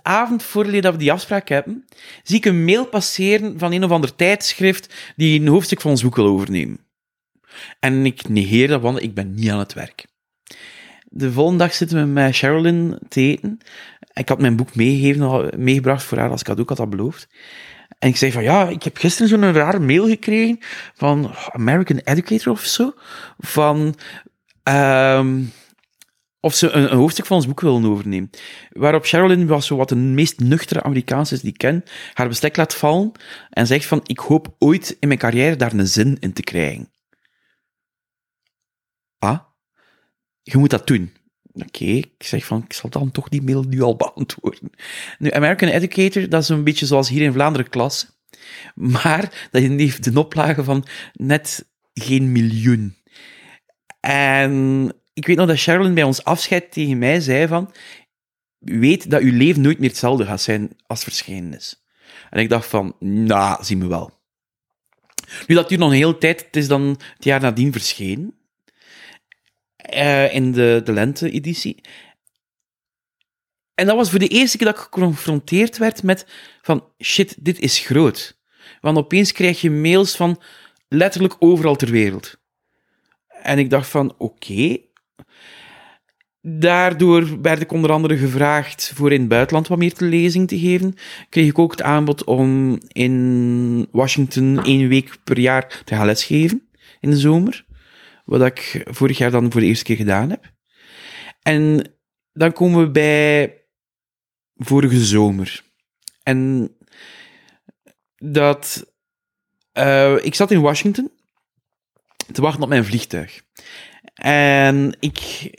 avond voordat we die afspraak hebben, zie ik een mail passeren van een of ander tijdschrift die een hoofdstuk van ons boek wil overnemen. En ik negeer dat, want ik ben niet aan het werk. De volgende dag zitten we met Sherilyn te eten. Ik had mijn boek meegegeven, meegebracht voor haar als cadeau, ik had dat beloofd. En ik zei van, ja, ik heb gisteren zo'n rare mail gekregen van American Educator of zo, van... ehm of ze een, een hoofdstuk van ons boek willen overnemen. Waarop Sherilyn, was zo wat de meest nuchtere Amerikaanse is die ik ken, haar bestek laat vallen en zegt van, ik hoop ooit in mijn carrière daar een zin in te krijgen. Ah, je moet dat doen. Oké, ik zeg van, ik zal dan toch die mail nu al beantwoorden. Nu, American Educator, dat is een beetje zoals hier in Vlaanderen klas. Maar dat heeft de oplage van net geen miljoen. En ik weet nog dat Sherilyn bij ons afscheid tegen mij zei van, weet dat uw leven nooit meer hetzelfde gaat zijn als verschijnen is. En ik dacht van, nou, zien we wel. Nu, dat duurt nog een hele tijd. Het is dan het jaar nadien verschenen. Eh, in de, de lente-editie. En dat was voor de eerste keer dat ik geconfronteerd werd met van, shit, dit is groot. Want opeens krijg je mails van letterlijk overal ter wereld. En ik dacht van, oké. Daardoor werd ik onder andere gevraagd voor in het buitenland wat meer te lezing te geven. Kreeg ik ook het aanbod om in Washington één week per jaar te gaan lesgeven in de zomer. Wat ik vorig jaar dan voor de eerste keer gedaan heb. En dan komen we bij vorige zomer. En dat. eh, ik zat in Washington te wachten op mijn vliegtuig. En ik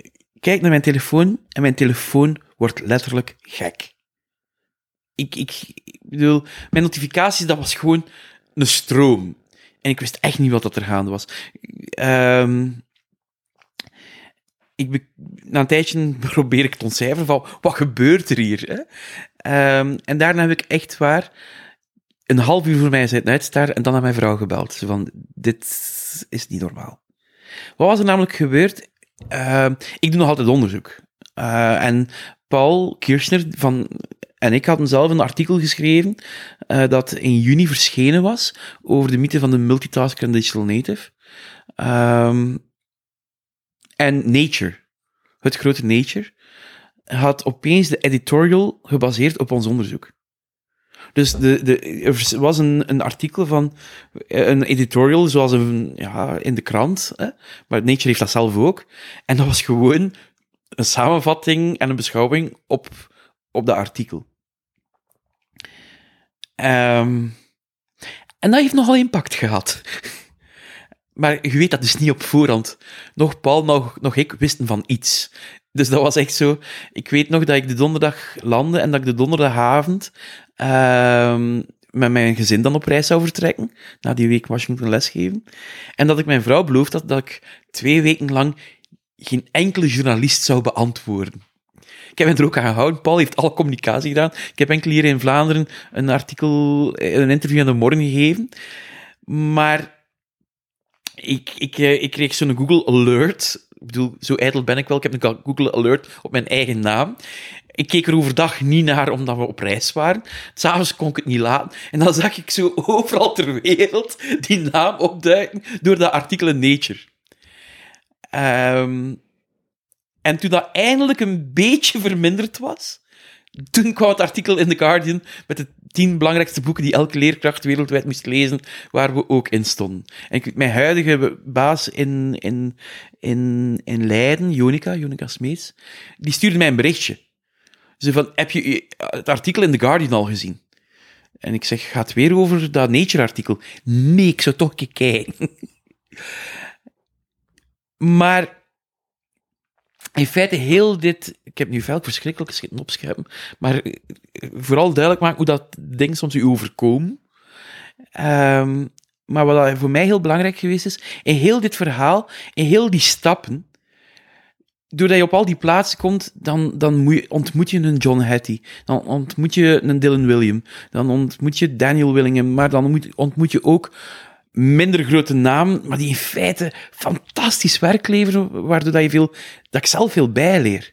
kijk naar mijn telefoon en mijn telefoon wordt letterlijk gek. Ik, ik, bedoel, mijn notificaties, dat was gewoon een stroom. En ik wist echt niet wat dat er gaande was. Ehm, ik na een tijdje probeer ik te ontcijferen van, wat gebeurt er hier? Hè? Ehm, en daarna heb ik echt waar een half uur voor mij zitten uitstaren en dan naar mijn vrouw gebeld. Van, dit is niet normaal. Wat was er namelijk gebeurd? Ehm, ik doe nog altijd onderzoek. Eh, en Paul Kirchner van, en ik hadden zelf een artikel geschreven eh, dat in juni verschenen was over de mythe van de multitasker en digital native. Ehm, en Nature, het grote Nature, had opeens de editorial gebaseerd op ons onderzoek. Dus de, de, er was een, een artikel van een editorial, zoals een, ja, in de krant, hè? maar Nature heeft dat zelf ook. En dat was gewoon een samenvatting en een beschouwing op, op dat artikel. Ehm, en dat heeft nogal impact gehad. Maar je weet dat dus niet op voorhand. Nog Paul, nog, nog ik wisten van iets. Dus dat was echt zo. Ik weet nog dat ik de donderdag landde en dat ik de donderdagavond ehm, met mijn gezin dan op reis zou vertrekken. Na die week Washington lesgeven. En dat ik mijn vrouw beloofd had dat ik twee weken lang geen enkele journalist zou beantwoorden. Ik heb me er ook aan gehouden. Paul heeft alle communicatie gedaan. Ik heb enkel hier in Vlaanderen een artikel, een interview aan de morgen gegeven. Maar ik, ik, eh, ik kreeg zo'n Google Alert. Ik bedoel, zo ijdel ben ik wel. Ik heb een Google Alert op mijn eigen naam. Ik keek er overdag niet naar, omdat we op reis waren. S'avonds kon ik het niet laten. En dan zag ik zo overal ter wereld die naam opduiken door dat artikel in Nature. Ehm, en toen dat eindelijk een beetje verminderd was, toen kwam het artikel in The Guardian met de tien belangrijkste boeken die elke leerkracht wereldwijd moest lezen, waar we ook in stonden. En mijn huidige baas in, in, in, in Leiden, Jonica, Jonica die stuurde mij een berichtje. Ze van, heb je het artikel in The Guardian al gezien? En ik zeg, gaat weer over dat Nature-artikel? Nee, ik zou toch een keer kijken. maar in feite heel dit... Ik heb nu veel verschrikkelijke schitten opscherpen, maar eh, vooral duidelijk maken hoe dat ding soms u overkomen. Ehm, maar wat voor mij heel belangrijk geweest is, in heel dit verhaal, in heel die stappen, doordat je op al die plaatsen komt, dan, dan ontmoet je een John Hattie, dan ontmoet je een Dylan William, dan ontmoet je Daniel Willingham, maar dan ontmoet je ook minder grote namen, maar die in feite fantastisch werk leveren, waardoor dat je veel, dat ik zelf veel bijleer.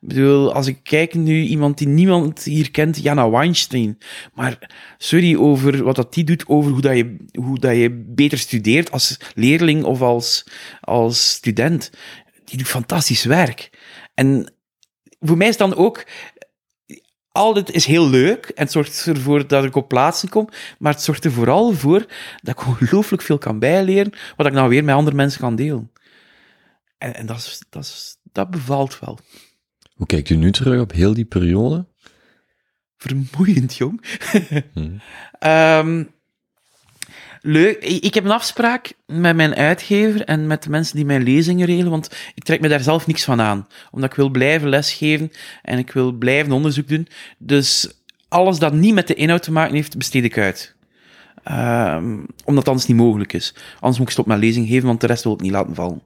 Ik bedoel, als ik kijk nu, iemand die niemand hier kent, Jana Weinstein. Maar sorry over wat dat die doet, over hoe, dat je, hoe dat je beter studeert als leerling of als, als student. die doet fantastisch werk. En voor mij is dan ook al dit is heel leuk en het zorgt ervoor dat ik op plaatsen kom, maar het zorgt er vooral voor dat ik ongelooflijk veel kan bijleren, wat ik nou weer met andere mensen kan delen. En, en dat, is, dat, is, dat bevalt wel. Hoe kijkt u nu terug op heel die periode? Vermoeiend, jong. hmm. um, leuk. Ik heb een afspraak met mijn uitgever en met de mensen die mijn lezingen regelen, want ik trek me daar zelf niks van aan. Omdat ik wil blijven lesgeven en ik wil blijven onderzoek doen. Dus alles dat niet met de inhoud te maken heeft, besteed ik uit. Um, omdat het anders niet mogelijk is. Anders moet ik stop met lezing geven, want de rest wil ik niet laten vallen.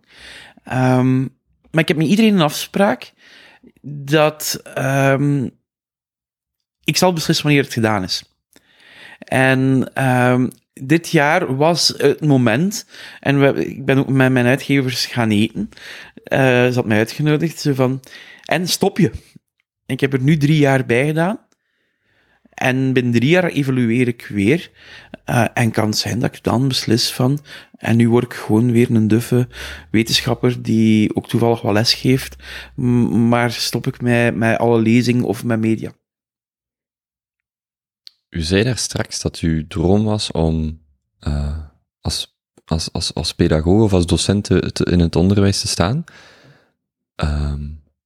Um, maar ik heb met iedereen een afspraak dat um, ik zal beslissen wanneer het gedaan is. En dit jaar was het moment, en we, ik ben ook met mijn uitgevers gaan eten, uh, ze had mij uitgenodigd, zo van, en stop je. Ik heb er nu drie jaar bij gedaan. En binnen drie jaar evalueer ik weer. Uh, en kan het zijn dat ik dan beslis van. En nu word ik gewoon weer een duffe wetenschapper die ook toevallig wel les geeft. Maar stop ik met, met alle lezingen of met media. U zei daar straks dat uw droom was om uh, als, als, als, als pedagoog of als docent te, in het onderwijs te staan. Uh,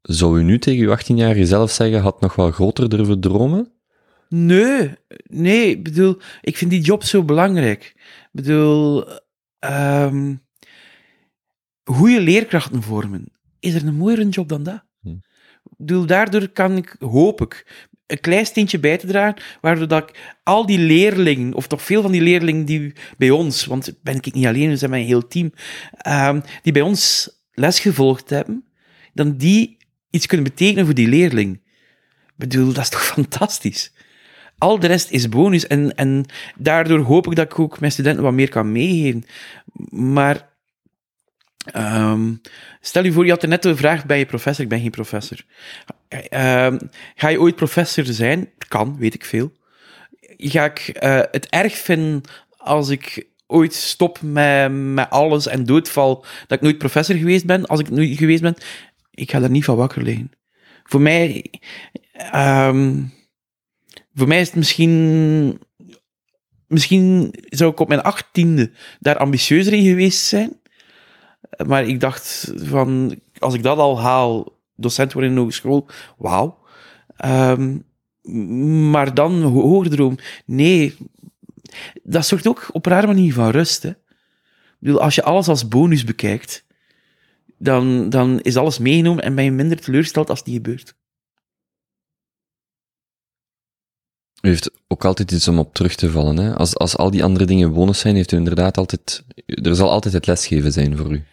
zou u nu tegen uw 18-jarige zelf zeggen, had nog wel groter durven dromen? Nee, nee, ik bedoel, ik vind die job zo belangrijk. Ik bedoel, um, goede leerkrachten vormen. Is er een mooiere job dan dat? Hm. Ik bedoel, daardoor kan ik, hoop ik, een klein steentje bij te dragen, waardoor dat ik al die leerlingen, of toch veel van die leerlingen die bij ons, want ben ik niet alleen, we zijn mijn heel team, um, die bij ons les gevolgd hebben, dan die iets kunnen betekenen voor die leerling. Ik bedoel, dat is toch fantastisch? Al de rest is bonus en, en daardoor hoop ik dat ik ook mijn studenten wat meer kan meegeven. Maar Um, stel je voor, je had er net de vraag bij je professor, ik ben geen professor. Um, ga je ooit professor zijn? Kan, weet ik veel. Ga ik uh, het erg vinden als ik ooit stop met, met alles en doodval, dat ik nooit professor geweest ben, als ik nooit geweest ben? Ik ga daar niet van wakker liggen. Voor mij, um, voor mij is het misschien, misschien zou ik op mijn achttiende daar ambitieuzer in geweest zijn. Maar ik dacht van, als ik dat al haal, docent worden in een hogeschool, wauw. Um, maar dan hoogdroom, nee. Dat zorgt ook op een rare manier van rust. Hè. Ik bedoel, als je alles als bonus bekijkt, dan, dan is alles meegenomen en ben je minder teleurgesteld als die gebeurt. U heeft ook altijd iets om op terug te vallen. Hè? Als, als al die andere dingen bonus zijn, heeft u inderdaad altijd... Er zal altijd het lesgeven zijn voor u.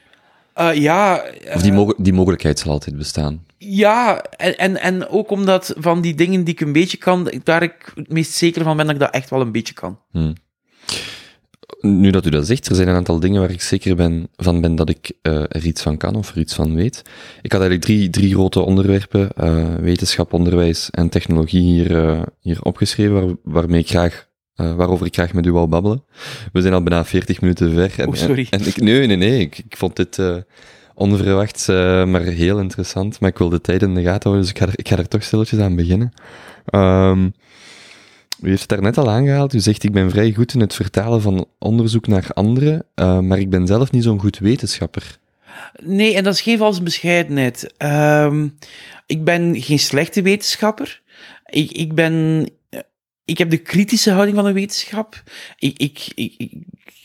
Uh, ja. Of die, mo die mogelijkheid zal altijd bestaan. Ja, en, en, en ook omdat van die dingen die ik een beetje kan, daar ik het meest zeker van ben dat ik dat echt wel een beetje kan. Hmm. Nu dat u dat zegt, er zijn een aantal dingen waar ik zeker ben, van ben dat ik uh, er iets van kan of er iets van weet. Ik had eigenlijk drie, drie grote onderwerpen, wetenschap, onderwijs en technologie hier, hier opgeschreven, waar, waarmee ik graag uh, waarover ik graag met u wil babbelen. We zijn al bijna 40 minuten ver. En, oh, sorry. En, ik, nee, nee, nee. Ik, ik vond dit uh, onverwachts, uh, maar heel interessant. Maar ik wil de tijd in de gaten houden, dus ik ga er, ik ga er toch stilletjes aan beginnen. Um, u heeft het daarnet al aangehaald. U zegt, ik ben vrij goed in het vertalen van onderzoek naar anderen, maar ik ben zelf niet zo'n goed wetenschapper. Nee, en dat is geen valse bescheidenheid. Um, ik ben geen slechte wetenschapper. Ik, ik ben ik heb de kritische houding van de wetenschap. Ik, ik, ik,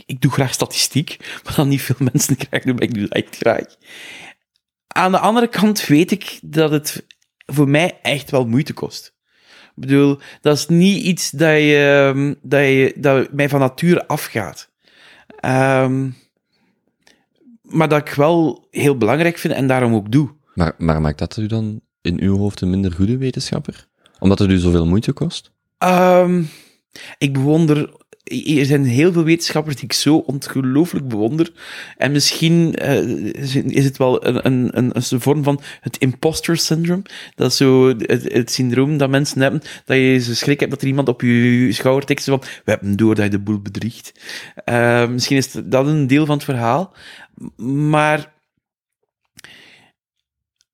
ik, doe graag statistiek, wat dan niet veel mensen doen, maar ik doe dat echt graag. Aan de andere kant weet ik dat het voor mij echt wel moeite kost. Ik bedoel, dat is niet iets dat, je, ehm, dat, je, dat mij van nature afgaat. Um, maar dat ik wel heel belangrijk vind en daarom ook doe. Maar, maar maakt dat u dan in uw hoofd een minder goede wetenschapper? Omdat het u zoveel moeite kost? Um, ik bewonder. Er zijn heel veel wetenschappers die ik zo ongelooflijk bewonder. En misschien uh, is het wel een, een, een, een, vorm van het imposter syndrome. Dat is zo het, syndroom dat mensen hebben. Dat je zo schrik hebt dat er iemand op je schouder tikt van, we hebben door dat je de boel bedriegt. Uh, misschien is dat een deel van het verhaal. Maar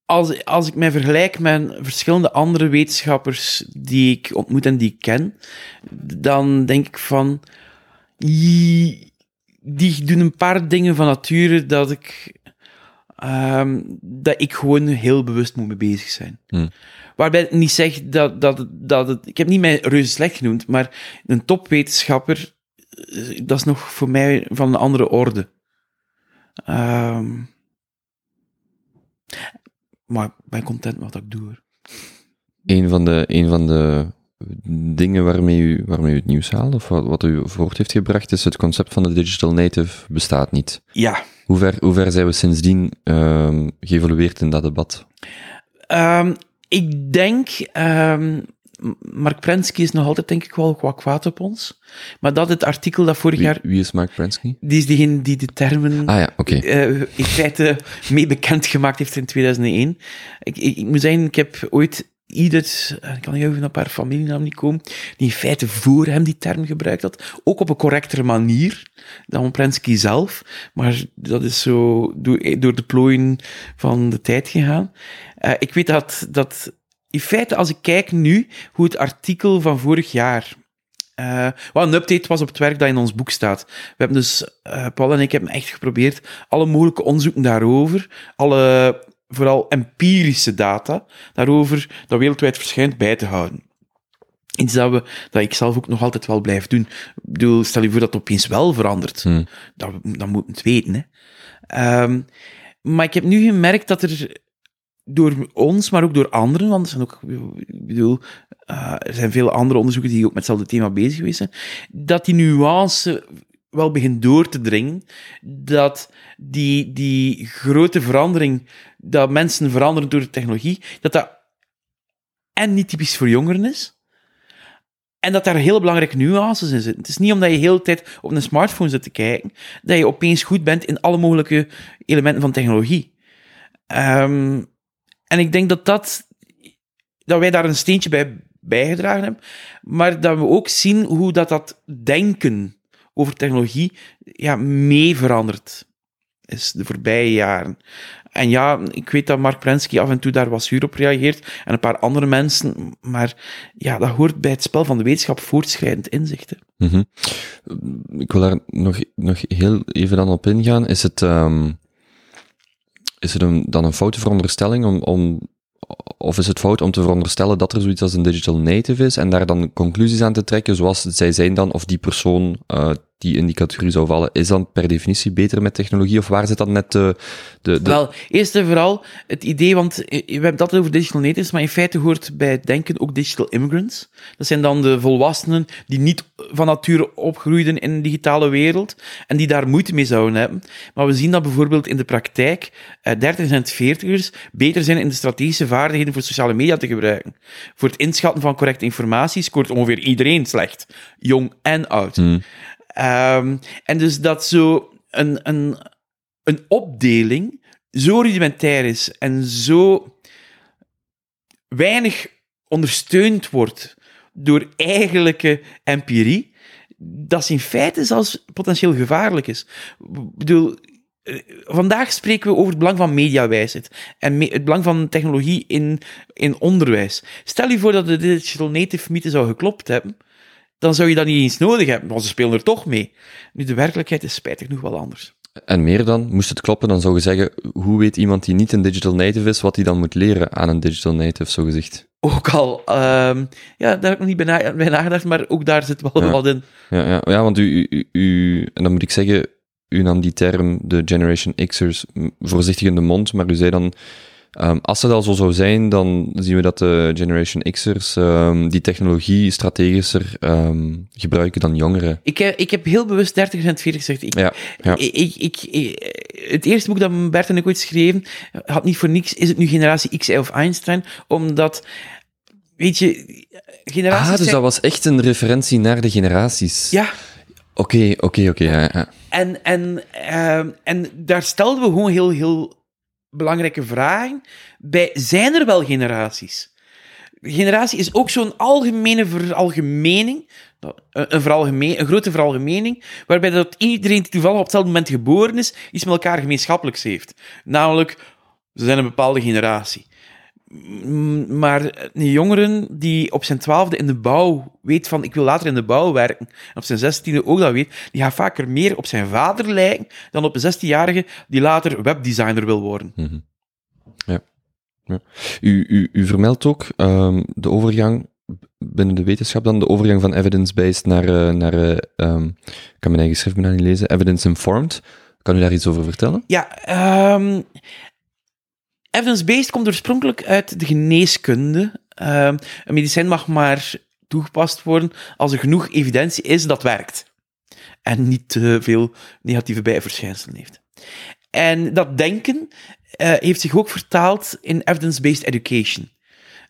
als, als ik mij vergelijk met verschillende andere wetenschappers die ik ontmoet en die ik ken, dan denk ik van, die, die doen een paar dingen van nature dat ik, ehm, dat ik gewoon heel bewust moet mee bezig zijn. Hmm. Waarbij ik niet zeg dat, dat, dat het, ik heb niet mij reuze slecht genoemd, maar een topwetenschapper, eh, dat is nog voor mij van een andere orde. Ehm, maar ik ben content met wat ik doe. hoor. Een van de, een van de dingen waarmee u, waarmee u het nieuws haalt, of wat, wat u voort heeft gebracht, is het concept van de digital native bestaat niet. Ja, Hoe ver, hoe ver zijn we sindsdien ehm, geëvolueerd in dat debat? Ehm, ik denk, ehm, Mark Prensky is nog altijd denk ik wel wat kwaad op ons. Maar dat het artikel dat vorig Wie, jaar, wie is Mark Prensky? die is degene die de termen Ah ja, oké. eh, in feite mee bekend gemaakt heeft in 2001. Ik, ik, ik moet zeggen, ik heb ooit ieder, eh, ik kan even een paar familienamen niet komen, die in feite voor hem die term gebruikt had. Ook op een correctere manier dan Prensky zelf. Maar dat is zo door, door de plooien van de tijd gegaan. Eh, ik weet dat, dat in feite, als ik kijk nu hoe het artikel van vorig jaar eh, wat een update was op het werk dat in ons boek staat. We hebben dus, eh, Paul en ik hebben echt geprobeerd alle mogelijke onderzoeken daarover, alle vooral empirische data daarover, dat wereldwijd verschijnt, bij te houden. Iets dat, we, dat ik zelf ook nog altijd wel blijf doen. Ik bedoel, stel je voor dat het opeens wel verandert. Hmm. Dan, dan moet het weten. Hè. Ehm, maar ik heb nu gemerkt dat er door ons, maar ook door anderen, want er zijn ook, ik bedoel, eh, er zijn veel andere onderzoeken die ook met hetzelfde thema bezig geweest zijn, dat die nuance wel begint door te dringen, dat die, die grote verandering, dat mensen veranderen door de technologie, dat dat en niet typisch voor jongeren is, en dat daar heel belangrijke nuances in zitten. Het is niet omdat je de hele tijd op een smartphone zit te kijken, dat je opeens goed bent in alle mogelijke elementen van technologie. Ehm, en ik denk dat, dat, dat wij daar een steentje bij bijgedragen hebben, maar dat we ook zien hoe dat, dat denken over technologie ja, mee veranderd is de voorbije jaren. En ja, ik weet dat Mark Prensky af en toe daar wat zuur op reageert, en een paar andere mensen, maar ja, dat hoort bij het spel van de wetenschap voortschrijdend inzicht. hè. Mhm. Ik wil daar nog, nog heel even dan op ingaan. Is het, ehm, is het een, dan een foute veronderstelling om, om, of is het fout om te veronderstellen dat er zoiets als een digital native is en daar dan conclusies aan te trekken, zoals zij zijn dan, of die persoon eh, die in die categorie zou vallen, is dan per definitie beter met technologie, of waar zit dan net de... de, de Wel, eerst en vooral het idee, want eh, we hebben altijd over digital natives, maar in feite hoort bij het denken ook digital immigrants. Dat zijn dan de volwassenen die niet van nature opgroeiden in een digitale wereld en die daar moeite mee zouden hebben. Maar we zien dat bijvoorbeeld in de praktijk eh, 30 en 40ers beter zijn in de strategische vaardigheden voor sociale media te gebruiken. Voor het inschatten van correcte informatie scoort ongeveer iedereen slecht, jong en oud. Hmm. Ehm, en dus dat zo een, een, een opdeling zo rudimentair is en zo weinig ondersteund wordt door eigenlijke empirie, dat ze in feite zelfs potentieel gevaarlijk is. Ik bedoel, eh, vandaag spreken we over het belang van mediawijsheid en het belang van technologie in, in onderwijs. Stel je voor dat de digital native mythe zou geklopt hebben, dan zou je dat niet eens nodig hebben, want ze spelen er toch mee. Nu, de werkelijkheid is spijtig genoeg wel anders. En meer dan, moest het kloppen, dan zou je zeggen, hoe weet iemand die niet een digital native is, wat hij dan moet leren aan een digital native, zo gezegd? Ook al, ehm, ja, daar heb ik nog niet bij, na- bij nagedacht, maar ook daar zit wel Ja. wat in. Ja, ja, ja want u, u, u- en dan moet ik zeggen, u nam die term, de Generation X'ers, voorzichtig in de mond, maar u zei dan, ehm, als het al zo zou zijn, dan zien we dat de Generation X'ers ehm, die technologie strategischer ehm, gebruiken dan jongeren. Ik heb, ik heb heel bewust 30 en 40 gezegd. Ik, Ja, ja. ik, ik, ik- het eerste boek dat Bert en ik ooit schreven, had niet voor niks, is het nu generatie X of Einstein, omdat, weet je, generaties Ah, dus zijn- dat was echt een referentie naar de generaties. Ja, Oké, oké, oké, ja, ja. En, en, en daar stelden we gewoon heel, heel belangrijke vragen bij. Zijn er wel generaties? Generatie is ook zo'n algemene veralgemening, dat- een, een grote veralgemening, waarbij dat iedereen die toevallig op hetzelfde moment geboren is, iets met elkaar gemeenschappelijks heeft. Namelijk Ze zijn een bepaalde generatie. Maar een jongeren die op zijn twaalfde in de bouw weet van ik wil later in de bouw werken, en op zijn zestiende ook dat weet, die gaat vaker meer op zijn vader lijken dan op een zestienjarige die later webdesigner wil worden. Mhm. Ja. ja. U, u, u vermeldt ook ehm, de overgang binnen de wetenschap dan, de overgang van evidence-based naar, eh, naar eh, ehm, ik kan mijn eigen schrift bijna niet lezen, evidence-informed. Kan u daar iets over vertellen? Ja, ehm evidence-based komt oorspronkelijk uit de geneeskunde. Ehm, een medicijn mag maar toegepast worden als er genoeg evidentie is dat werkt. En niet te veel negatieve bijverschijnselen heeft. En dat denken eh, heeft zich ook vertaald in evidence-based education.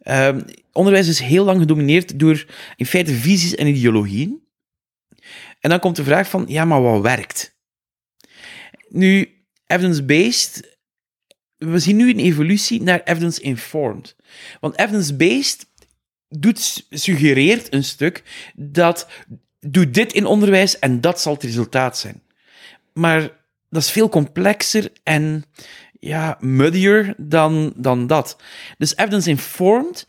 Ehm, onderwijs is heel lang gedomineerd door in feite visies en ideologieën. En dan komt de vraag van, ja, maar wat werkt? Nu, evidence-based we zien nu een evolutie naar evidence-informed. Want evidence-based doet, suggereert een stuk dat doe dit in onderwijs en dat zal het resultaat zijn. Maar dat is veel complexer en ja, muddier dan, dan dat. Dus evidence-informed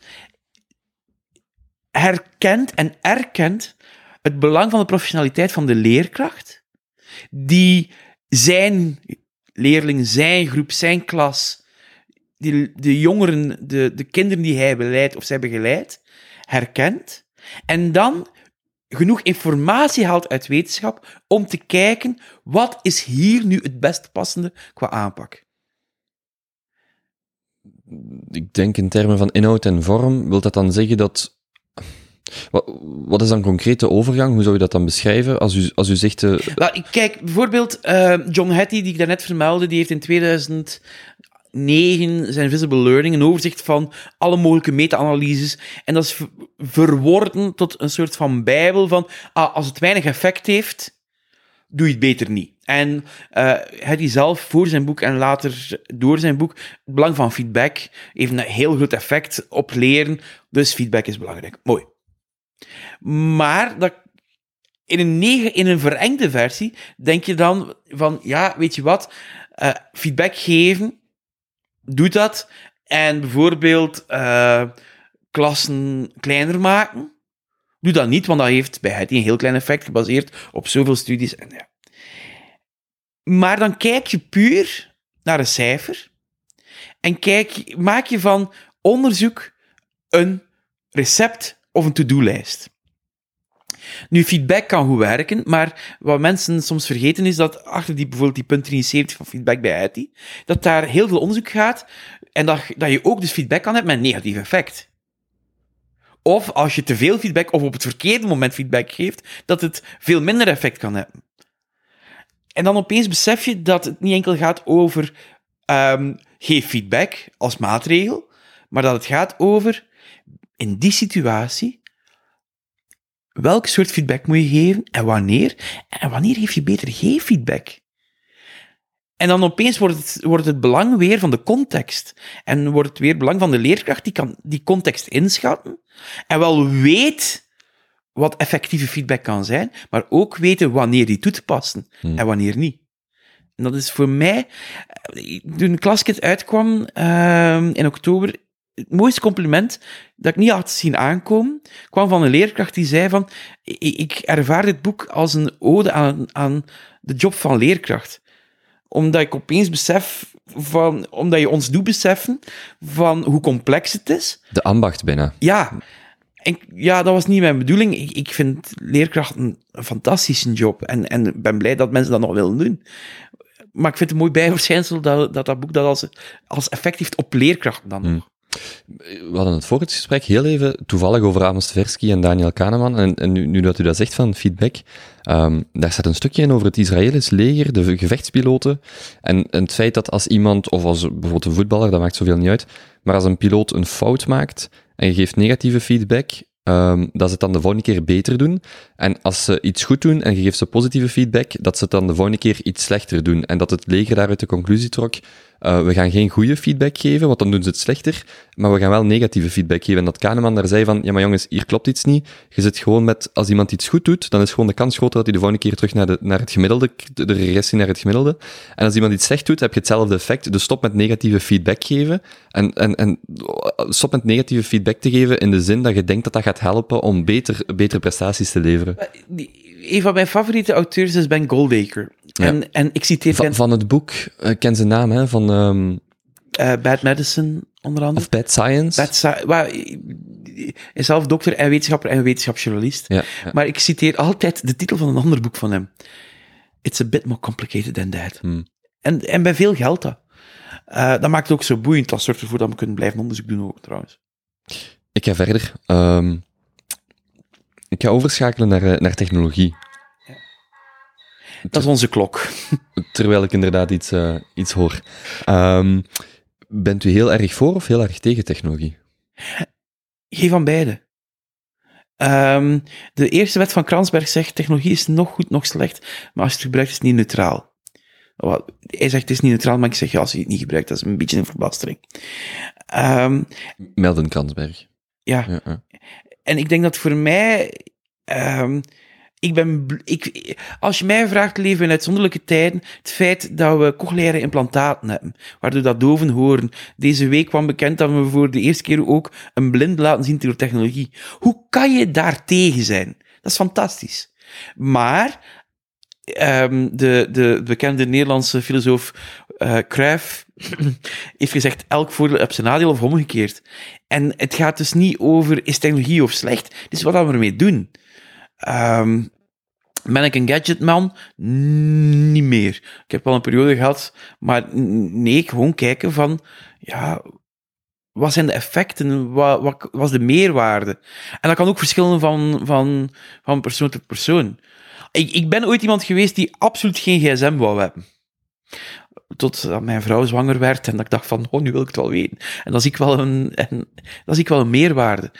herkent en erkent het belang van de professionaliteit van de leerkracht, die zijn leerling, zijn groep, zijn klas, die, de jongeren, de, de kinderen die hij beleidt of zij begeleidt, herkent. En dan genoeg informatie haalt uit wetenschap om te kijken wat is hier nu het best passende qua aanpak. Ik denk in termen van inhoud en vorm, wil dat dan zeggen dat wat, is dan concreet de overgang? Hoe zou je dat dan beschrijven? Als u, als u zegt... Uh... Kijk, bijvoorbeeld uh, John Hattie, die ik daarnet vermeldde, die heeft in 2009 zijn Visible Learning een overzicht van alle mogelijke meta-analyses. En dat is verworden tot een soort van bijbel van, ah, als het weinig effect heeft, doe je het beter niet. En uh, Hattie zelf, voor zijn boek en later door zijn boek, het belang van feedback heeft een heel groot effect op leren. Dus feedback is belangrijk. Mooi. Maar dat, in, een in een verengde versie denk je dan van, ja, weet je wat, uh, feedback geven, doe dat. En bijvoorbeeld uh, klassen kleiner maken, doe dat niet, want dat heeft bij het een heel klein effect gebaseerd op zoveel studies. En, ja. Maar dan kijk je puur naar een cijfer en kijk, maak je van onderzoek een recept of een to-do-lijst. Nu, feedback kan goed werken, maar wat mensen soms vergeten is dat achter die, bijvoorbeeld die punt 73 van feedback bij IT, dat daar heel veel onderzoek gaat en dat, dat je ook dus feedback kan hebben met een negatief effect. Of als je te veel feedback of op het verkeerde moment feedback geeft, dat het veel minder effect kan hebben. En dan opeens besef je dat het niet enkel gaat over um, geef feedback als maatregel, maar dat het gaat over in die situatie, welk soort feedback moet je geven en wanneer? En wanneer geef je beter geen feedback? En dan opeens wordt het, wordt het belang weer van de context. En wordt het weer belang van de leerkracht die kan die context inschatten. En wel weet wat effectieve feedback kan zijn, maar ook weten wanneer die toe te passen Hmm. en wanneer niet. En dat is voor mij, toen Klaskit uitkwam uh, in oktober, het mooiste compliment dat ik niet had zien aankomen, kwam van een leerkracht die zei van, ik, ervaar dit boek als een ode aan, aan de job van leerkracht. Omdat ik opeens besef van, omdat je ons doet beseffen van hoe complex het is. De ambacht bijna. Ja. En, ja, dat was niet mijn bedoeling. Ik, ik vind leerkracht een, fantastische job. En, en ben blij dat mensen dat nog willen doen. Maar ik vind het een mooi bijverschijnsel dat dat, dat boek dat als, als effect heeft op leerkrachten dan nog. We hadden het voor het gesprek heel even toevallig over Amos Tversky en Daniel Kahneman. En, en nu, nu dat u dat zegt van feedback, um, daar staat een stukje in over het Israëlisch leger, de gevechtspiloten. En, het feit dat als iemand, of als bijvoorbeeld een voetballer, dat maakt zoveel niet uit, maar als een piloot een fout maakt en je geeft negatieve feedback, um, dat ze het dan de volgende keer beter doen. En als ze iets goed doen en je geeft ze positieve feedback, dat ze het dan de volgende keer iets slechter doen. En dat het leger daaruit de conclusie trok, uh, we gaan geen goede feedback geven, want dan doen ze het slechter, maar we gaan wel negatieve feedback geven. En dat Kahneman daar zei van, ja maar jongens, hier klopt iets niet. Je zit gewoon met, als iemand iets goed doet, dan is gewoon de kans groter dat hij de volgende keer terug naar, de, naar het gemiddelde, de regressie naar het gemiddelde. En als iemand iets slecht doet, heb je hetzelfde effect. Dus stop met negatieve feedback geven. En, en, en stop met negatieve feedback te geven in de zin dat je denkt dat dat gaat helpen om beter, betere prestaties te leveren. Een van mijn favoriete auteurs is Ben Goldacre. En, en ik citeer... Van, van het boek, uh, ken zijn naam, hè, van... Um... Uh, Bad Medicine, onder andere. Of Bad Science. Bad. Well, is zelf dokter en wetenschapper en wetenschapsjournalist. Ja, ja. Maar ik citeer altijd de titel van een ander boek van hem. It's a bit more complicated than that. Hmm. En, en bij veel geldt dat. Uh, dat maakt het ook zo boeiend. Dat zorgt ervoor dat we kunnen blijven onderzoek doen ook, trouwens. Ik ga verder. Um, ik ga overschakelen naar, naar technologie. Dat is onze klok. Terwijl ik inderdaad iets, uh, iets hoor. Um, bent u heel erg voor of heel erg tegen technologie? Geen van beide. Um, de eerste wet van Kransberg zegt, technologie is nog goed, nog slecht, maar als je het gebruikt is het niet neutraal. Hij zegt het is niet neutraal, maar ik zeg ja, als je het niet gebruikt, dat is een beetje een verbastering. Um, Melden Kransberg. Ja. ja. En ik denk dat voor mij um, ik ben, ik, als je mij vraagt, leven we in uitzonderlijke tijden. Het feit dat we cochleaire implantaten hebben, waardoor dat doven horen. Deze week kwam bekend dat we voor de eerste keer ook een blind laten zien door technologie. Hoe kan je daar tegen zijn? Dat is fantastisch. Maar um, de, de bekende Nederlandse filosoof uh, heeft gezegd, elk voordeel heeft zijn nadeel of omgekeerd. En het gaat dus niet over, is technologie of slecht? Het is wat we ermee doen. Um, ben ik een gadgetman? Niet meer. Ik heb wel een periode gehad, maar nee, gewoon kijken van, ja, wat zijn de effecten? Wat, wat was de meerwaarde? En dat kan ook verschillen van, van, van persoon tot persoon. Ik, ik ben ooit iemand geweest die absoluut geen gsm wou hebben. Totdat mijn vrouw zwanger werd en dat ik dacht van, oh, nu wil ik het wel weten. En dan zie ik wel een, en, dan zie ik wel een meerwaarde.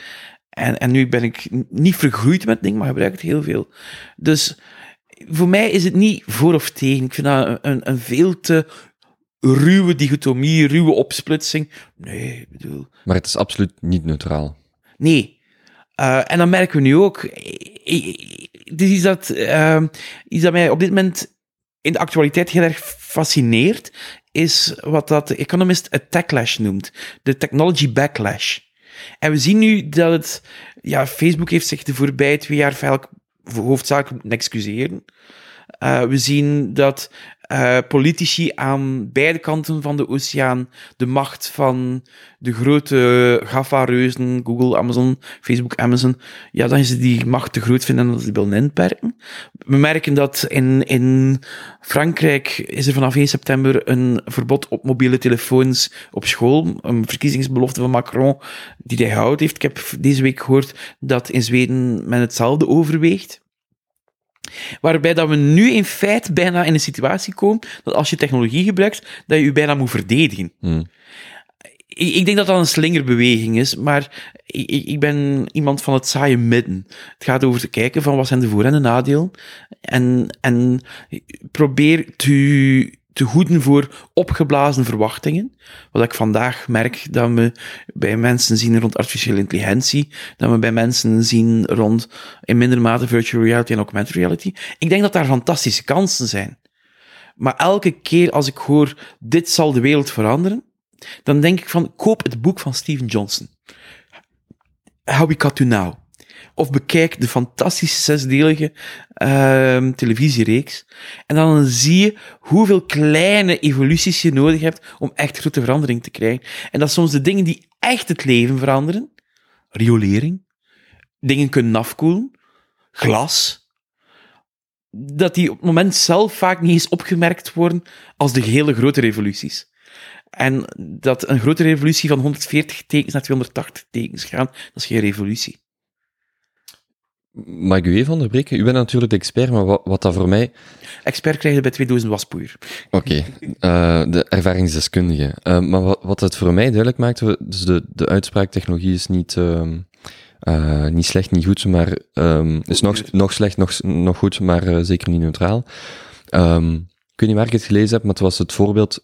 En, en nu ben ik niet vergroeid met dingen, maar gebruik het heel veel. Dus voor mij is het niet voor of tegen. Ik vind dat een, een veel te ruwe dichotomie, ruwe opsplitsing. Nee, ik bedoel... Maar het is absoluut niet neutraal. Nee. Uh, en dan merken we nu ook... Dit is dat, uh, iets dat mij op dit moment in de actualiteit heel erg fascineert, is wat dat de Economist een techlash noemt. De technology backlash. En we zien nu dat het, ja, Facebook heeft zich de voorbije twee jaar hoofdzakelijk moeten excuseren. Uh, we zien dat uh, politici aan beide kanten van de oceaan de macht van de grote GAFA-reuzen, Google, Amazon, Facebook, Amazon, ja, dan is die macht te groot vinden en dat ze willen inperken. We merken dat in, in Frankrijk is er vanaf 1 september een verbod op mobiele telefoons op school, een verkiezingsbelofte van Macron die hij houdt heeft. Ik heb deze week gehoord dat in Zweden men hetzelfde overweegt. Waarbij dat we nu in feite bijna in een situatie komen dat als je technologie gebruikt, dat je je bijna moet verdedigen. Hmm. Ik, ik, denk dat dat een slingerbeweging is, maar ik, ik, ben iemand van het saaie midden. Het gaat over te kijken van wat zijn de voor- en de nadelen en, en probeer te te goeden voor opgeblazen verwachtingen. Wat ik vandaag merk dat we bij mensen zien rond artificiële intelligentie, dat we bij mensen zien rond in minder mate virtual reality en augmented reality. Ik denk dat daar fantastische kansen zijn. Maar elke keer als ik hoor, dit zal de wereld veranderen, dan denk ik van, koop het boek van Steven Johnson. How We Got To Now. Of bekijk de fantastische zesdelige uh, televisiereeks. En dan zie je hoeveel kleine evoluties je nodig hebt om echt grote verandering te krijgen. En dat soms de dingen die echt het leven veranderen, riolering, dingen kunnen afkoelen, glas, dat die op het moment zelf vaak niet eens opgemerkt worden als de hele grote revoluties. En dat een grote revolutie van 140 tekens naar 280 tekens gaan, dat is geen revolutie. Mag ik u even onderbreken? U bent natuurlijk de expert, maar wat, wat dat voor mij... Expert krijg je bij 2000 waspoeier. Oké, okay. uh, de ervaringsdeskundige. Uh, maar wat, wat het voor mij duidelijk maakte, dus de, de uitspraak technologie is niet, uh, niet slecht, niet goed, maar um, is nog, nog slecht, nog, nog goed, maar zeker niet neutraal. Um, ik weet niet waar ik het gelezen heb, maar het was het voorbeeld